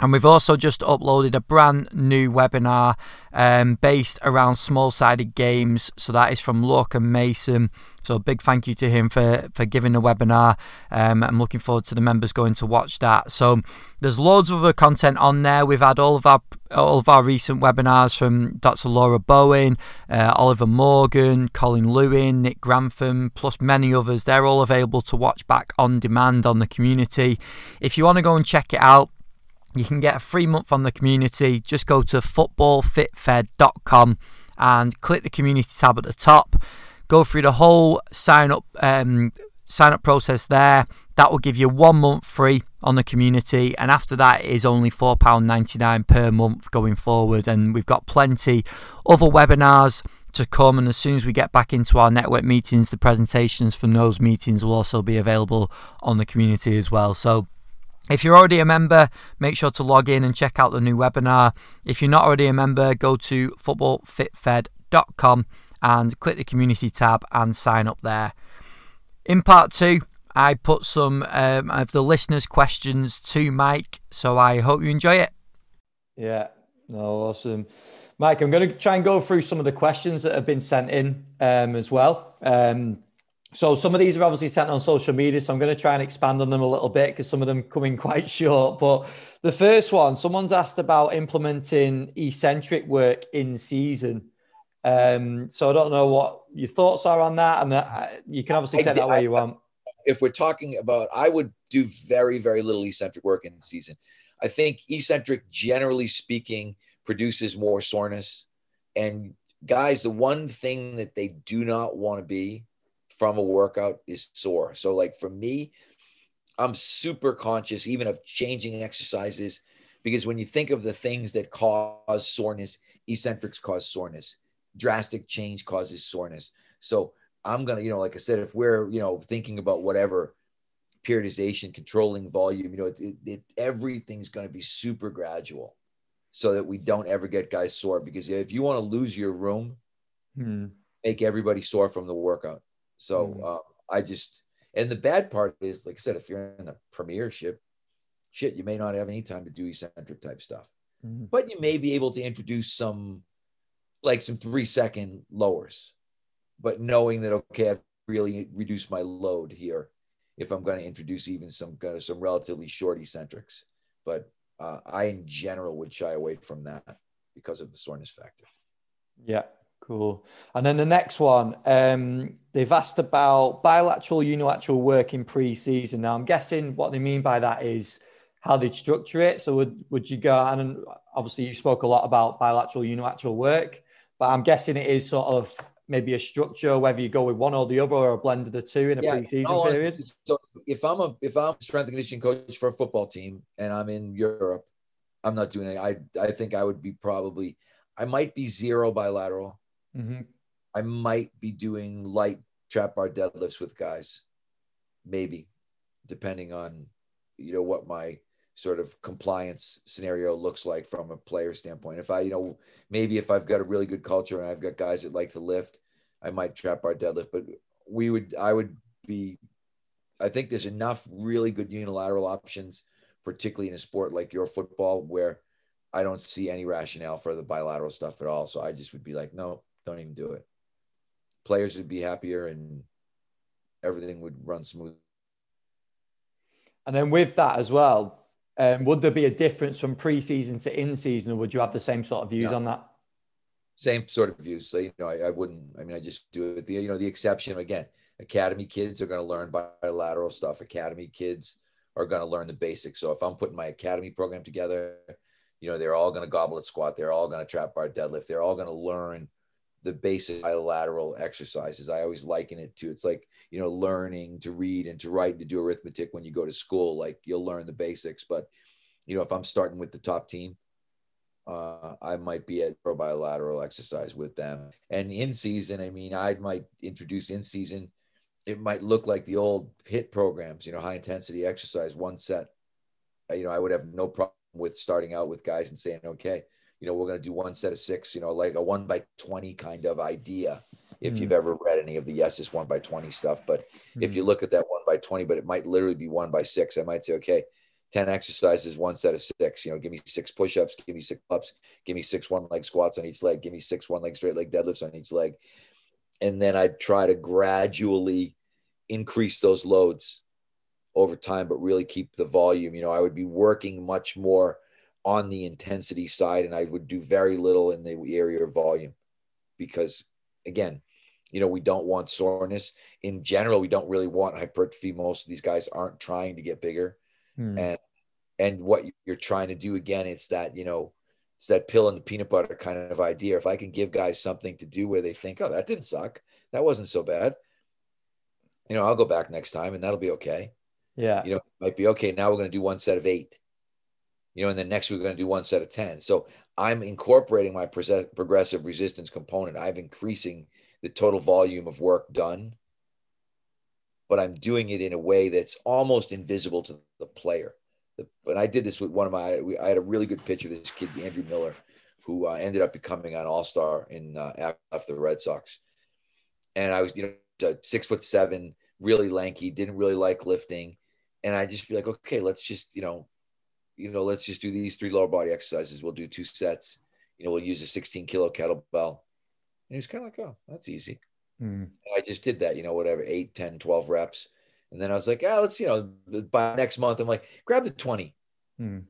And we've also just uploaded a brand new webinar um, based around small sided games. So that is from Lorcan Mason. So a big thank you to him for, for giving the webinar. Um, I'm looking forward to the members going to watch that. So there's loads of other content on there. We've had all of our all of our recent webinars from Dr. Laura Bowen, uh, Oliver Morgan, Colin Lewin, Nick Grantham, plus many others. They're all available to watch back on demand on the community. If you want to go and check it out, you can get a free month on the community. Just go to footballfitfed.com and click the community tab at the top. Go through the whole sign up um, sign up process there. That will give you one month free on the community, and after that is only £4.99 per month going forward. And we've got plenty other webinars to come. And as soon as we get back into our network meetings, the presentations from those meetings will also be available on the community as well. So if you're already a member, make sure to log in and check out the new webinar. If you're not already a member, go to footballfitfed.com and click the community tab and sign up there. In part two, I put some um, of the listeners' questions to Mike, so I hope you enjoy it. Yeah, no, awesome. Mike, I'm going to try and go through some of the questions that have been sent in um, as well. Um, so some of these are obviously sent on social media, so I'm going to try and expand on them a little bit because some of them come in <laughs> quite short. But the first one, someone's asked about implementing eccentric work in season. Um, so I don't know what your thoughts are on that, and uh, you can obviously take that way you want. if we're talking about, I would do very, very little eccentric work in season. I think eccentric, generally speaking, produces more soreness. And guys, the one thing that they do not want to be from a workout is sore. So, like for me, I'm super conscious even of changing exercises because when you think of the things that cause soreness, eccentrics cause soreness, drastic change causes soreness. So I'm gonna, you know, like I said, if we're, you know, thinking about whatever periodization, controlling volume, you know, it, it, everything's gonna be super gradual, so that we don't ever get guys sore. Because if you want to lose your room, hmm. make everybody sore from the workout. So hmm. uh, I just, and the bad part is, like I said, if you're in the premiership, shit, you may not have any time to do eccentric type stuff, hmm. but you may be able to introduce some, like some three second lowers but knowing that okay, I've really reduced my load here if I'm going to introduce even some kind of some relatively short eccentrics. But uh, I, in general, would shy away from that because of the soreness factor. Yeah, cool. And then the next one, um, they've asked about bilateral, unilateral work in pre-season. Now, I'm guessing what they mean by that is how they'd structure it. So, would would you go? And obviously, you spoke a lot about bilateral, unilateral work, but I'm guessing it is sort of maybe a structure, whether you go with one or the other or a blend of the two in a yeah, preseason period? So if I'm a if I'm a strength and conditioning coach for a football team and I'm in Europe, I'm not doing it. I I think I would be probably I might be zero bilateral. Mm-hmm. I might be doing light trap bar deadlifts with guys, maybe, depending on you know what my sort of compliance scenario looks like from a player standpoint. If I, you know, maybe if I've got a really good culture and I've got guys that like to lift, I might trap bar deadlift, but we would, I would be, I think there's enough really good unilateral options, particularly in a sport like your football, where I don't see any rationale for the bilateral stuff at all. So I just would be like, no, don't even do it. Players would be happier and everything would run smooth. And then with that as well, um, would there be a difference from pre-season to in-season, or would you have the same sort of views on that? Same sort of views. So you know, I, I wouldn't. I mean, I just do it. The you know, the exception again. Academy kids are going to learn bilateral stuff. Academy kids are going to learn the basics. So if I'm putting my academy program together, you know, they're all going to goblet squat. They're all going to trap bar deadlift. They're all going to learn the basic bilateral exercises. I always liken it to it's like you know learning to read and to write and to do arithmetic when you go to school. Like you'll learn the basics, but you know if I'm starting with the top team, uh, I might be at a bilateral exercise with them. And in season, I mean, I might introduce in season. It might look like the old HIT programs, you know, high intensity exercise, one set. You know, I would have no problem with starting out with guys and saying, okay, you know, we're going to do one set of six, you know, like a one by 20 kind of idea. If mm. you've ever read any of the yes, it's one by 20 stuff. But mm. if you look at that one by 20, but it might literally be one by six, I might say, okay, 10 exercises, one set of six, you know, give me six push-ups, give me six ups, give me six one leg squats on each leg, give me six one leg straight leg deadlifts on each leg. And then I'd try to gradually increase those loads over time, but really keep the volume. You know, I would be working much more on the intensity side, and I would do very little in the area of volume because, again, you know, we don't want soreness. In general, we don't really want hypertrophy. Most of these guys aren't trying to get bigger. Hmm. And and what you're trying to do again, it's that, you know, it's that pill and the peanut butter kind of idea. If I can give guys something to do where they think, oh, that didn't suck. That wasn't so bad. You know, I'll go back next time and that'll be okay. Yeah. You know, it might be okay. Now we're going to do one set of eight you know, and then next we're going to do one set of 10. So I'm incorporating my progressive resistance component. I'm increasing the total volume of work done, but I'm doing it in a way that's almost invisible to the player. But I did this with one of my, I had a really good of this kid, Andrew Miller, who uh, ended up becoming an all star in uh, after the Red Sox. And I was, you know, six foot seven, really lanky, didn't really like lifting. And I just be like, okay, let's just, you know, you know, let's just do these three lower body exercises. We'll do two sets. You know, we'll use a 16 kilo kettlebell. And he was kind of like, oh, that's easy. Mm. I just did that, you know, whatever, 8, 10, 12 reps. And then I was like, oh, let's, you know, by next month, I'm like, grab the 20. Mm.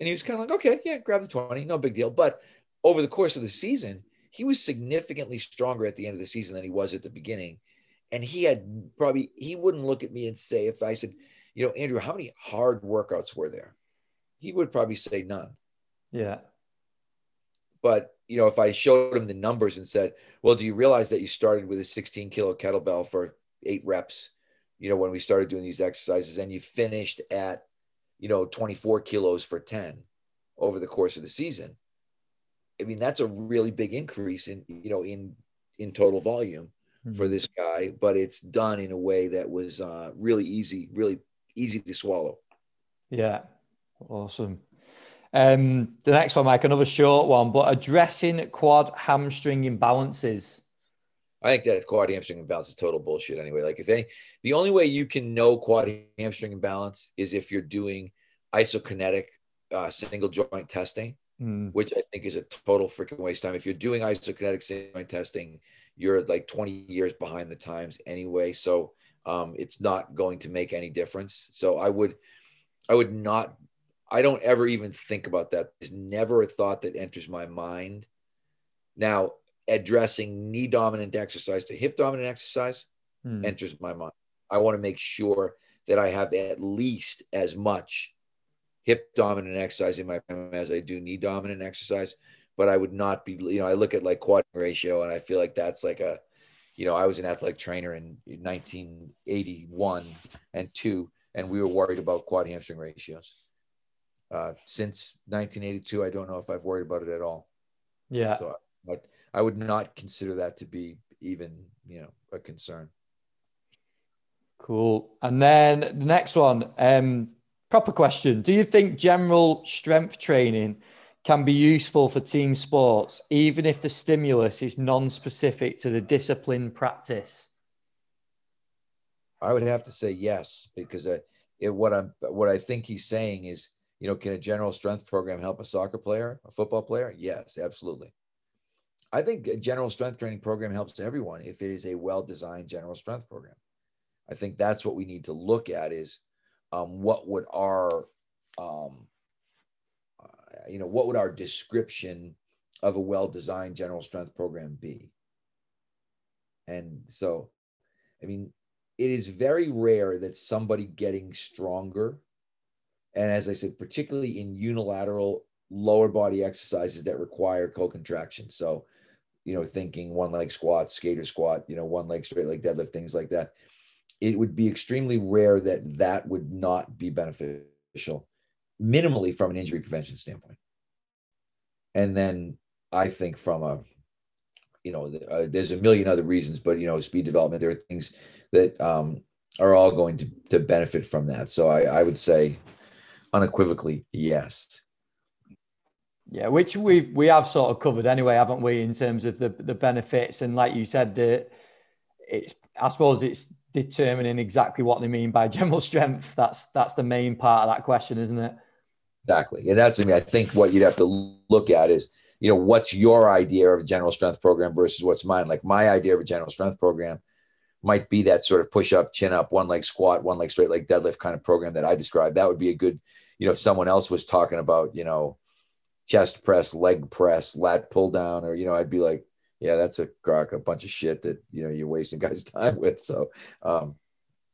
And he was kind of like, okay, yeah, grab the 20. No big deal. But over the course of the season, he was significantly stronger at the end of the season than he was at the beginning. And he had probably, he wouldn't look at me and say, if I said, you know, Andrew, how many hard workouts were there? He would probably say none. Yeah. But, you know, if I showed him the numbers and said, well, do you realize that you started with a 16 kilo kettlebell for eight reps, you know, when we started doing these exercises and you finished at, you know, 24 kilos for 10 over the course of the season? I mean, that's a really big increase in, you know, in, in total volume mm-hmm. for this guy, but it's done in a way that was uh, really easy, really easy to swallow. Yeah. Awesome. Um, the next one, Mike, another short one, but addressing quad hamstring imbalances. I think that quad hamstring imbalance is total bullshit anyway. Like if any, the only way you can know quad hamstring imbalance is if you're doing isokinetic uh, single joint testing, mm. which I think is a total freaking waste of time. If you're doing isokinetic single joint testing, you're like 20 years behind the times anyway. So um, it's not going to make any difference. So I would, I would not I don't ever even think about that. There's never a thought that enters my mind. Now, addressing knee dominant exercise to hip dominant exercise hmm. enters my mind. I want to make sure that I have at least as much hip dominant exercise in my as I do knee dominant exercise. But I would not be, you know, I look at like quad ratio and I feel like that's like a, you know, I was an athletic trainer in 1981 and two, and we were worried about quad hamstring ratios uh, since 1982, I don't know if I've worried about it at all. Yeah. So I, I would not consider that to be even, you know, a concern. Cool. And then the next one, um, proper question. Do you think general strength training can be useful for team sports, even if the stimulus is non-specific to the discipline practice? I would have to say yes, because I, it, what I'm, what I think he's saying is you know, can a general strength program help a soccer player, a football player? Yes, absolutely. I think a general strength training program helps everyone if it is a well-designed general strength program. I think that's what we need to look at is um, what would our, um, uh, you know, what would our description of a well-designed general strength program be? And so, I mean, it is very rare that somebody getting stronger and as I said, particularly in unilateral lower body exercises that require co-contraction. So, you know, thinking one leg squat, skater squat, you know, one leg straight leg deadlift, things like that. It would be extremely rare that that would not be beneficial, minimally from an injury prevention standpoint. And then I think from a, you know, uh, there's a million other reasons, but you know, speed development, there are things that um, are all going to to benefit from that. So I, I would say unequivocally yes. Yeah, which we we have sort of covered anyway, haven't we, in terms of the the benefits and like you said, the it's I suppose it's determining exactly what they mean by <laughs> general strength. That's that's the main part of that question, isn't it? Exactly, and that's I mean I think what you'd have to look at is you know what's your idea of a general strength program versus what's mine. Like my idea of a general strength program might be that sort of push up, chin up, one leg squat, one leg straight leg deadlift kind of program that I described. That would be a good you know, if someone else was talking about, you know, chest press, leg press, lat pull down, or, you know, I'd be like, yeah, that's a crock, a bunch of shit that, you know, you're wasting <laughs> guys' time with. So, um,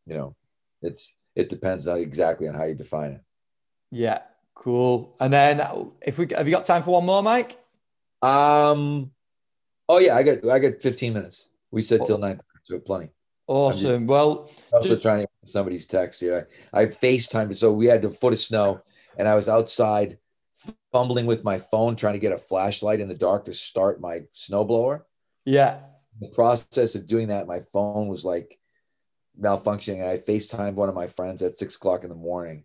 you know, it's, it depends on exactly on how you define it. Yeah. Cool. And then if we, have you got time for one more, Mike? Um, oh yeah, I got, I got 15 minutes. We said till nine, so plenty. Awesome. Just, well, also trying to somebody's text here. I, I FaceTimed, so we had a foot of snow, and I was outside fumbling with my phone trying to get a flashlight in the dark to start my snowblower. Yeah. The process of doing that, my phone was like malfunctioning, and I FaceTimed one of my friends at six o'clock in the morning,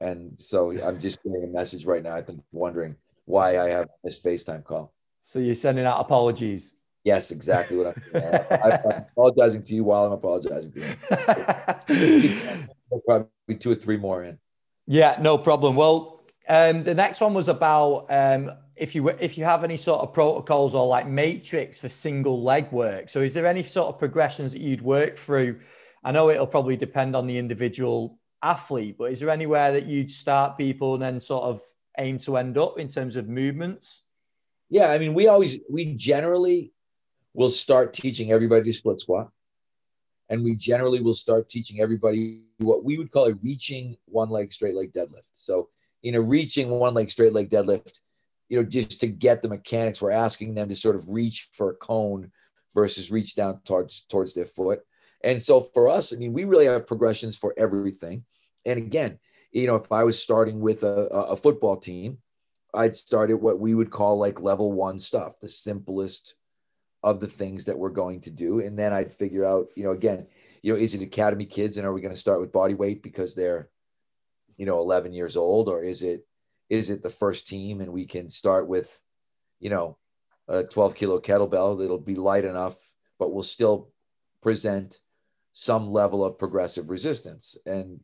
and so I'm just getting a message right now. I think wondering why I have this FaceTime call. So you're sending out apologies. Yes, exactly what I'm. I'm apologizing to you while I'm apologizing to you. <laughs> probably two or three more in. Yeah, no problem. Well, um, the next one was about um, if you if you have any sort of protocols or like matrix for single leg work. So, is there any sort of progressions that you'd work through? I know it'll probably depend on the individual athlete, but is there anywhere that you'd start people and then sort of aim to end up in terms of movements? Yeah, I mean, we always we generally we'll start teaching everybody to split squat. And we generally will start teaching everybody what we would call a reaching one leg straight leg deadlift. So in a reaching one leg straight leg deadlift, you know, just to get the mechanics, we're asking them to sort of reach for a cone versus reach down towards towards their foot. And so for us, I mean, we really have progressions for everything. And again, you know, if I was starting with a, a football team, I'd start at what we would call like level one stuff, the simplest of the things that we're going to do. And then I'd figure out, you know, again, you know, is it academy kids and are we going to start with body weight because they're, you know, 11 years old or is it, is it the first team and we can start with, you know, a 12 kilo kettlebell that'll be light enough, but will still present some level of progressive resistance. And,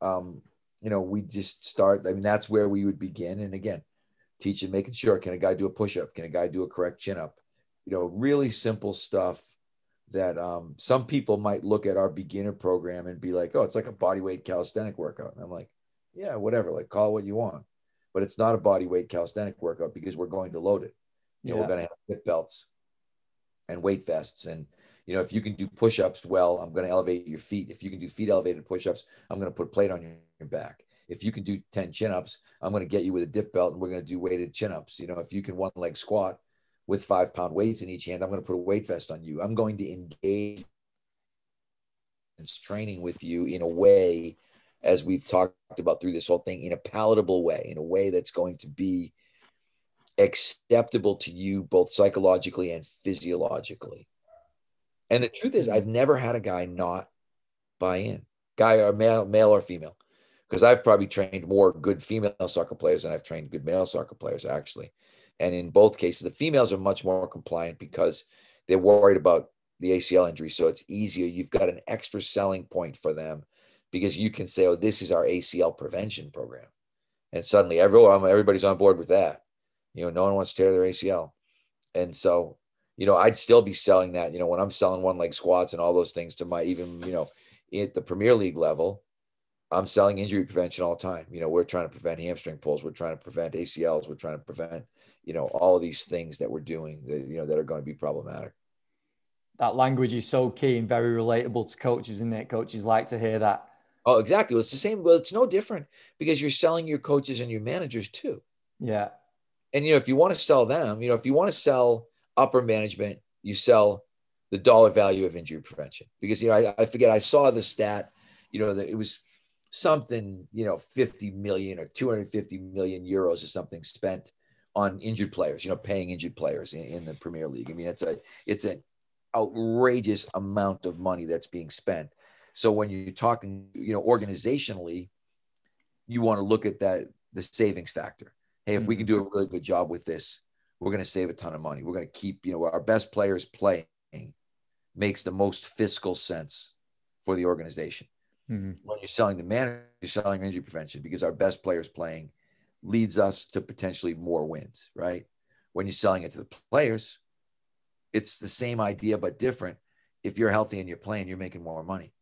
um, you know, we just start, I mean, that's where we would begin. And again, teaching, making sure, can a guy do a push-up? Can a guy do a correct chin up? You know, really simple stuff that um, some people might look at our beginner program and be like, oh, it's like a body weight calisthenic workout. And I'm like, yeah, whatever, like call it what you want. But it's not a body weight calisthenic workout because we're going to load it. You know, yeah. we're going to have hip belts and weight vests. And, you know, if you can do push ups well, I'm going to elevate your feet. If you can do feet elevated push ups, I'm going to put a plate on your back. If you can do 10 chin ups, I'm going to get you with a dip belt and we're going to do weighted chin ups. You know, if you can one leg squat with five pound weights in each hand, I'm going to put a weight vest on you. I'm going to engage in training with you in a way, as we've talked about through this whole thing, in a palatable way, in a way that's going to be acceptable to you both psychologically and physiologically. And the truth is, I've never had a guy not buy in, guy or male, male or female, because I've probably trained more good female soccer players than I've trained good male soccer players, actually. And in both cases, the females are much more compliant because they're worried about the ACL injury. So it's easier. You've got an extra selling point for them because you can say, oh, this is our ACL prevention program. And suddenly everyone, oh, everybody's on board with that. You know, no one wants to tear their ACL. And so, you know, I'd still be selling that, you know, when I'm selling one leg squats and all those things to my even, you know, at the Premier League level, I'm selling injury prevention all the time. You know, we're trying to prevent hamstring pulls, we're trying to prevent ACLs, we're trying to prevent, you know, all of these things that we're doing that, you know, that are going to be problematic. That language is so key and very relatable to coaches, isn't it? Coaches like to hear that. Oh, exactly. Well, it's the same. Well, it's no different because you're selling your coaches and your managers too. Yeah and you know if you want to sell them you know if you want to sell upper management you sell the dollar value of injury prevention because you know I, I forget i saw the stat you know that it was something you know 50 million or 250 million euros or something spent on injured players you know paying injured players in, in the premier league i mean it's a it's an outrageous amount of money that's being spent so when you're talking you know organizationally you want to look at that the savings factor hey, if we can mm-hmm. do a really good job with this, we're going to save a ton of money. We're going to keep, you know, our best players playing makes the most fiscal sense for the organization. Mm-hmm. When you're selling the manager, you're selling injury prevention because our best players playing leads us to potentially more wins, right? When you're selling it to the players, it's the same idea but different. If you're healthy and you're playing, you're making more money.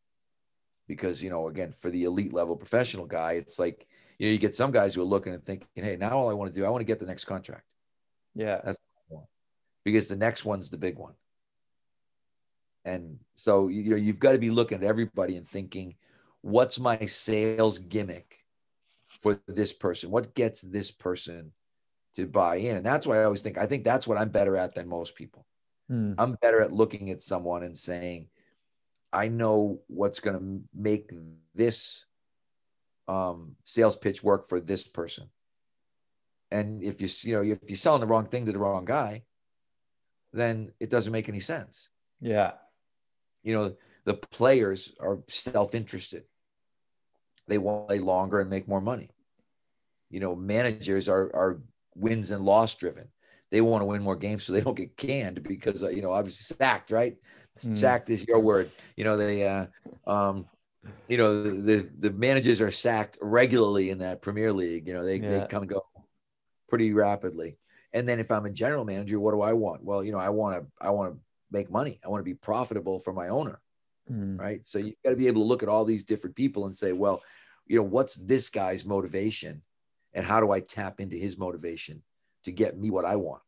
Because, you know, again, for the elite level professional guy, it's like you know, you get some guys who are looking and thinking, hey, now all I want to do, I want to get the next contract. Yeah. That's because the next one's the big one. And so you know you've got to be looking at everybody and thinking, what's my sales gimmick for this person? What gets this person to buy in? And that's why I always think I think that's what I'm better at than most people. Hmm. I'm better at looking at someone and saying, I know what's going to make this um, sales pitch work for this person. And if you you know if you're selling the wrong thing to the wrong guy, then it doesn't make any sense. Yeah. You know, the players are self-interested. They want to play longer and make more money. You know, managers are are wins and loss driven. They want to win more games so they don't get canned because uh, you know obviously sacked, right? Mm. Sacked is your word. You know they uh, um, you know the the managers are sacked regularly in that Premier League. You know they yeah. they come and go pretty rapidly. And then if I'm a general manager, what do I want? Well, you know I want to I want to make money. I want to be profitable for my owner, mm. right? So you've got to be able to look at all these different people and say, well, you know what's this guy's motivation, and how do I tap into his motivation to get me what I want?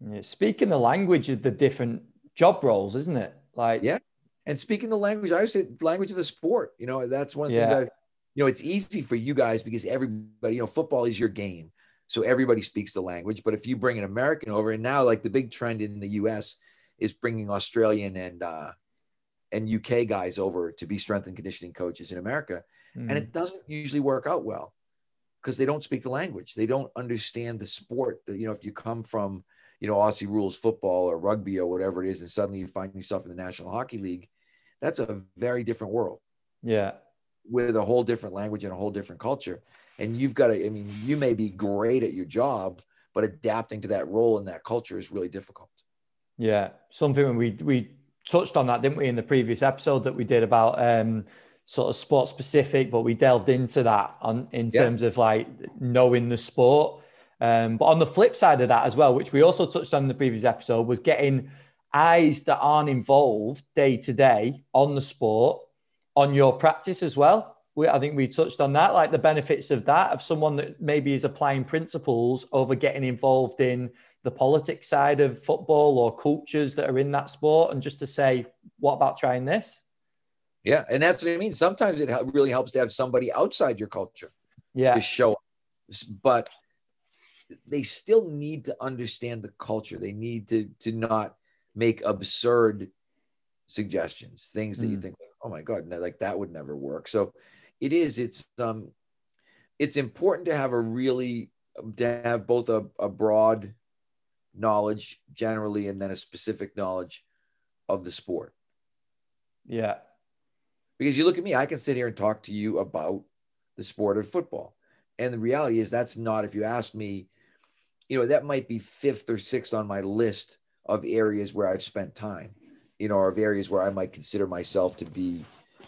Yeah, speaking the language of the different job roles, isn't it? Like yeah and speaking the language. I would say language of the sport. You know, that's one of the Yeah. things I. You know, it's easy for you guys because everybody, you know, football is your game, so everybody speaks the language. But if you bring an American over, and now like the big trend in the U.S. is bringing Australian and uh, and UK guys over to be strength and conditioning coaches in America, and Mm. it doesn't usually work out well because they don't speak the language. They don't understand the sport. You know, if you come from you know Aussie rules football or rugby or whatever it is, and suddenly you find yourself in the National Hockey League, that's a very different world yeah. with a whole different language and a whole different culture. And you've got to. I mean, you may be great at your job, but adapting to that role and that culture is really difficult. Yeah, something we we touched on that, didn't we, in the previous episode that we did about um, sort of sport specific, but we delved into that on in Yeah. terms of like knowing the sport. Um, but on the flip side of that as well, which we also touched on in the previous episode, was getting eyes that aren't involved day to day on the sport on your practice as well. We, I think we touched on that, like the benefits of that, of someone that maybe is applying principles over getting involved in the politics side of football or cultures that are in that sport, and just to say, what about trying this? Yeah, and that's what I mean. Sometimes it really helps to have somebody outside your culture. Yeah, to show up. But they still need to understand the culture. They need to to not make absurd suggestions, things that you Mm. think, oh my God, no, like that would never work. So it is, it's um it's important to have a really to have both a, a broad knowledge generally and then a specific knowledge of the sport. yeah, Because you look at me, I can sit here and talk to you about the sport of football. And the reality is, that's not, if you ask me, you know, that might be fifth or sixth on my list of areas where I've spent time, you know, or of areas where I might consider myself to be,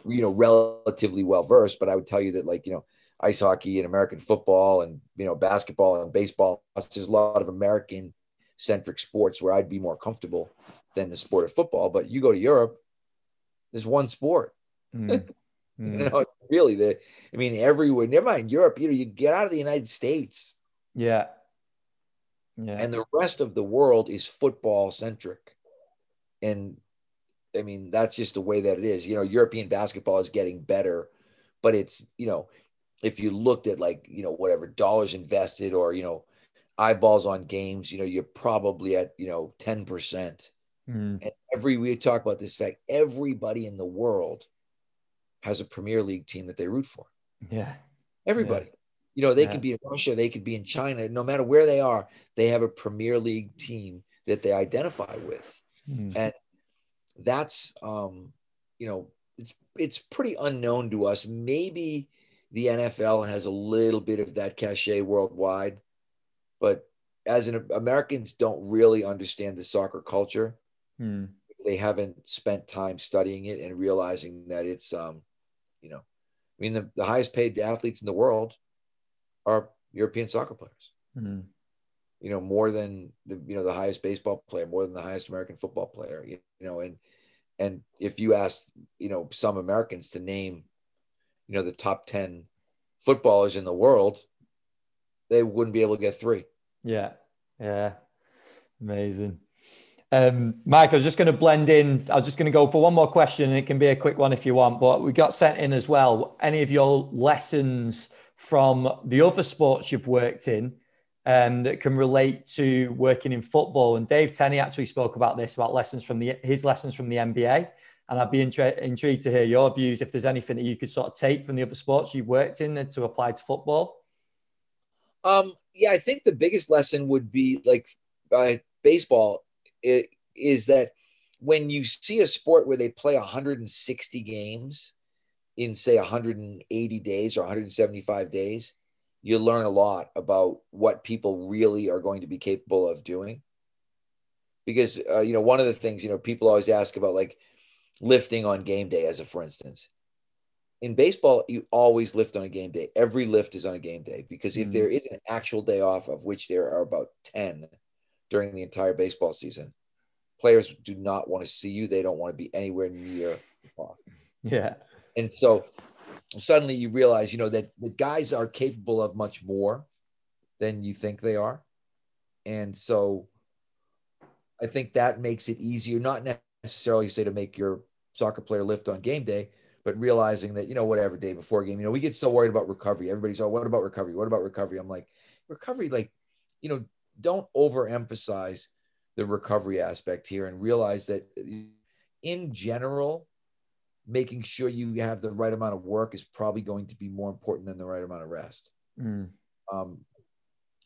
you know, relatively well versed. But I would tell you that, like, you know, ice hockey and American football and, you know, basketball and baseball, there's a lot of American centric sports where I'd be more comfortable than the sport of football. But you go to Europe, there's one sport. Mm. <laughs> You Mm. know, really, the I mean, everywhere. Never mind Europe. You know, you get out of the United States, yeah, yeah, and the rest of the world is football centric. And I mean, that's just the way that it is. You know, European basketball is getting better, but it's you know, if you looked at like you know whatever dollars invested or you know eyeballs on games, you know, you're probably at you know ten percent. Mm. And every we talk about this fact, everybody in the world has a Premier League team that they root for. yeah, Everybody. You know, they Yeah. could be in Russia, they could be in China. No matter where they are, they have a Premier League team that they identify with. Mm. And that's um, you know, it's it's pretty unknown to us. Maybe the NFL has a little bit of that cachet worldwide, but as an Americans don't really understand the soccer culture. Mm. They haven't spent time studying it and realizing that it's um, you know, I mean the, the highest paid athletes in the world are European soccer players. Mm. You know, more than the you know the highest baseball player, more than the highest American football player. You, you know, and and if you ask you know some Americans to name, you know, the top ten footballers in the world, they wouldn't be able to get three. Yeah, yeah, amazing. Um, Mike, I was just going to blend in. I was just going to go for one more question, and it can be a quick one if you want. But we got sent in as well. Any of your lessons from the other sports you've worked in um, that can relate to working in football? And Dave Tenney actually spoke about this about lessons from the his lessons from the NBA. And I'd be intre- intrigued to hear your views if there's anything that you could sort of take from the other sports you've worked in to apply to football. Um, yeah, I think the biggest lesson would be like uh, baseball i- is that when you see a sport where they play 160 games in say 180 days or 175 days, you learn a lot about what people really are going to be capable of doing. Because uh, you know, one of the things you know people always ask about like lifting on game day, as a for instance. In baseball, you always lift on a game day. Every lift is on a game day because if there mm-hmm. is an actual day off, of which there are about 10 during the entire baseball season, players do not want to see you. They don't want to be anywhere near the clock. Yeah. And so suddenly you realize, you know, that the guys are capable of much more than you think they are. And so I think that makes it easier, not necessarily say to make your soccer player lift on game day, but realizing that, you know, whatever day before game, you know, we get so worried about recovery. Everybody's, oh, what about recovery? What about recovery? I'm like, recovery, like, you know, don't overemphasize the recovery aspect here and realize that in general, making sure you have the right amount of work is probably going to be more important than the right amount of rest. Mm. Um,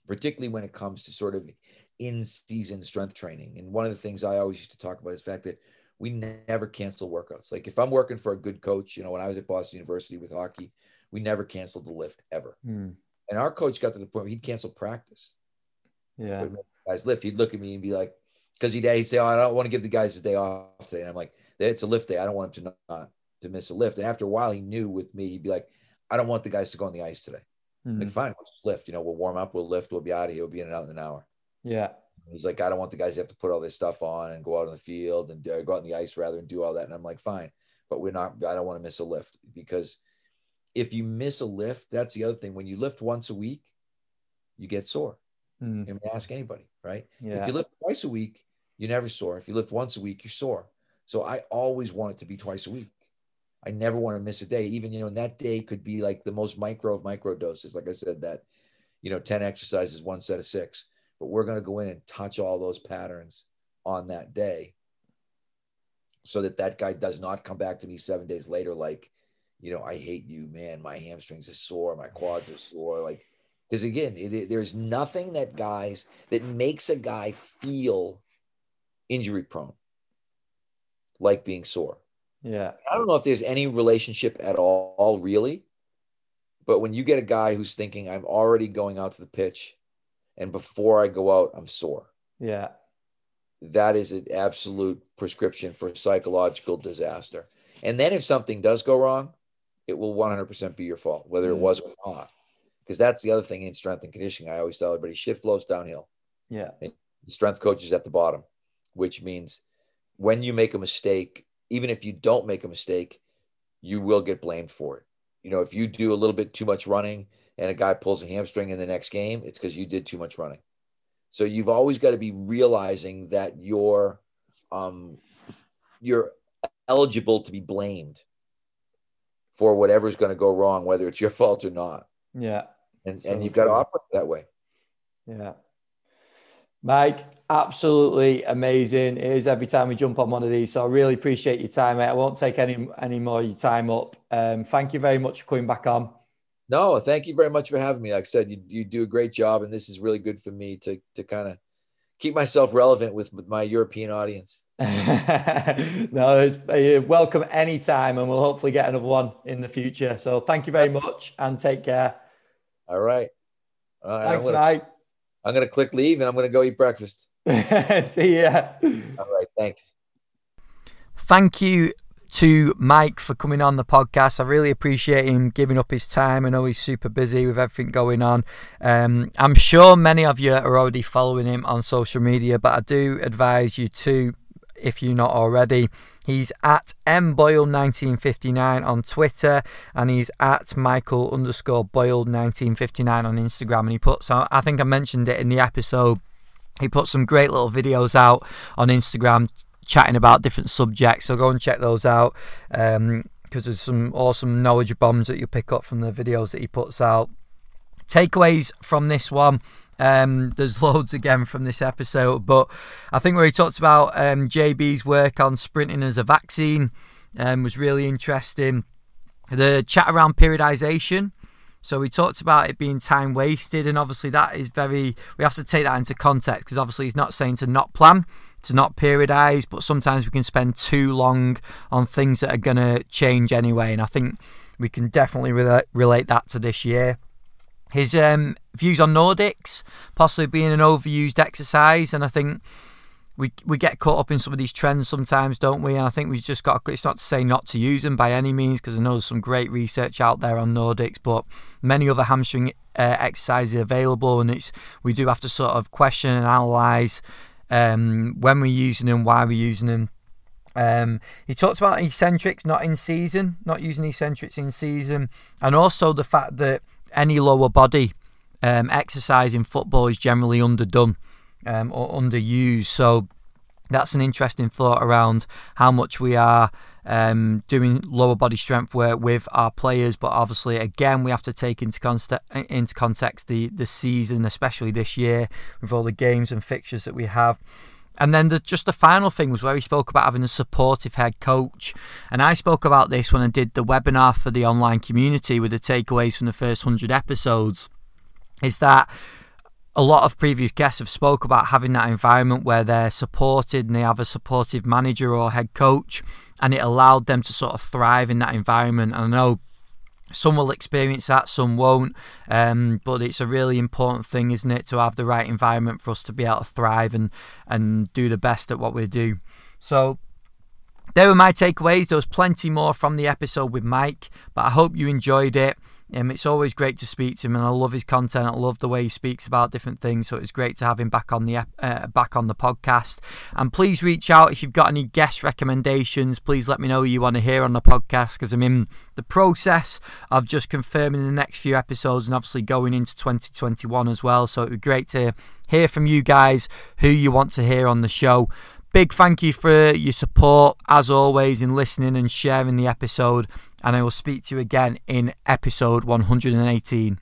particularly when it comes to sort of in season strength training. And one of the things I always used to talk about is the fact that we never cancel workouts. Like if I'm working for a good coach, you know, when I was at Boston University with hockey, we never canceled the lift ever. Mm. And our coach got to the point where he'd cancel practice. Yeah. Guys lift. He'd look at me and be like, because he'd, he'd say, oh, I don't want to give the guys a day off today. And I'm like, it's a lift day. I don't want him to not to miss a lift. And after a while, he knew with me, he'd be like, I don't want the guys to go on the ice today. Mm-hmm. Like, fine, we'll lift. You know, we'll warm up, we'll lift, we'll be out of here. We'll be in and out in an hour. Yeah. He's like, I don't want the guys to have to put all this stuff on and go out on the field and uh, go out on the ice rather and do all that. And I'm like, fine, but we're not. I don't want to miss a lift because if you miss a lift, that's the other thing. When you lift once a week, you get sore. Mm. You ask anybody, right? Yeah. If you lift twice a week, you never sore. If you lift once a week, you're sore. So I always want it to be twice a week. I never want to miss a day. Even, you know, and that day could be like the most micro of micro doses. Like I said, that, you know, 10 exercises, one set of six. But we're going to go in and touch all those patterns on that day so that that guy does not come back to me seven days later like, you know, I hate you, man. My hamstrings are sore, my quads are sore. Like, because again, it, it, there's nothing that guys that makes a guy feel injury prone like being sore. Yeah. I don't know if there's any relationship at all, really. But when you get a guy who's thinking, I'm already going out to the pitch, and before I go out, I'm sore. Yeah. That is an absolute prescription for psychological disaster. And then if something does go wrong, it will 100% be your fault, whether it mm. was or not. Because that's the other thing in strength and conditioning. I always tell everybody shit flows downhill. Yeah. And the strength coach is at the bottom, which means when you make a mistake, even if you don't make a mistake, you will get blamed for it. You know, if you do a little bit too much running and a guy pulls a hamstring in the next game, it's because you did too much running. So you've always got to be realizing that you're um, you're eligible to be blamed for whatever's going to go wrong, whether it's your fault or not. Yeah. And so and you've got to operate that way. Yeah. Mike, absolutely amazing. It is every time we jump on one of these. So I really appreciate your time, mate. I won't take any any more of your time up. Um, thank you very much for coming back on. No, thank you very much for having me. Like I said, you, you do a great job, and this is really good for me to to kind of keep myself relevant with, with my European audience. <laughs> no, it's uh, welcome anytime, and we'll hopefully get another one in the future. So thank you very much, and take care. All right. All right Thanks, Mike. I'm going to click leave and I'm going to go eat breakfast. <laughs> See ya. All right. Thanks. Thank you to Mike for coming on the podcast. I really appreciate him giving up his time. I know he's super busy with everything going on. Um, I'm sure many of you are already following him on social media, but I do advise you to if you're not already. He's at mboyle1959 on Twitter and he's at michael underscore boyle1959 on Instagram. And he puts, I think I mentioned it in the episode, he put some great little videos out on Instagram chatting about different subjects. So go and check those out. Um, because there's some awesome knowledge bombs that you pick up from the videos that he puts out. Takeaways from this one um, there's <laughs> loads again from this episode, but I think where he talked about um, JB's work on sprinting as a vaccine um, was really interesting. The chat around periodization. So we talked about it being time wasted, and obviously that is very. We have to take that into context because obviously he's not saying to not plan, to not periodize, but sometimes we can spend too long on things that are going to change anyway. And I think we can definitely relate, relate that to this year. His um, views on Nordics possibly being an overused exercise, and I think we we get caught up in some of these trends sometimes, don't we? And I think we've just got. To, It's not to say not to use them by any means, because I know there's some great research out there on Nordics, but many other hamstring uh, exercises available, and it's we do have to sort of question and analyze um, when we're using them, why we're using them. Um, he talked about eccentrics not in season, not using eccentrics in season, and also the fact that any lower body um, exercise in football is generally underdone um, or underused. So that's an interesting thought around how much we are um, doing lower body strength work with our players. But obviously, again, we have to take into, context, into context the, the season, especially this year, with all the games and fixtures that we have. And then the, just the final thing was where he spoke about having a supportive head coach. And I spoke about this when I did the webinar for the online community with the takeaways from the first 100 episodes. Is that a lot of previous guests have spoke about having that environment where they're supported and they have a supportive manager or head coach and it allowed them to sort of thrive in that environment and i know some will experience that some won't um, but it's a really important thing isn't it to have the right environment for us to be able to thrive and and do the best at what we do so there were my takeaways. There was plenty more from the episode with Mike, but I hope you enjoyed it. Um, it's always great to speak to him, and I love his content. I love the way he speaks about different things. So it's great to have him back on the uh, back on the podcast. And please reach out if you've got any guest recommendations. Please let me know who you want to hear on the podcast because I'm in the process of just confirming the next few episodes, and obviously going into 2021 as well. So it would be great to hear from you guys who you want to hear on the show. Big thank you for your support, as always, in listening and sharing the episode. And I will speak to you again in episode 118.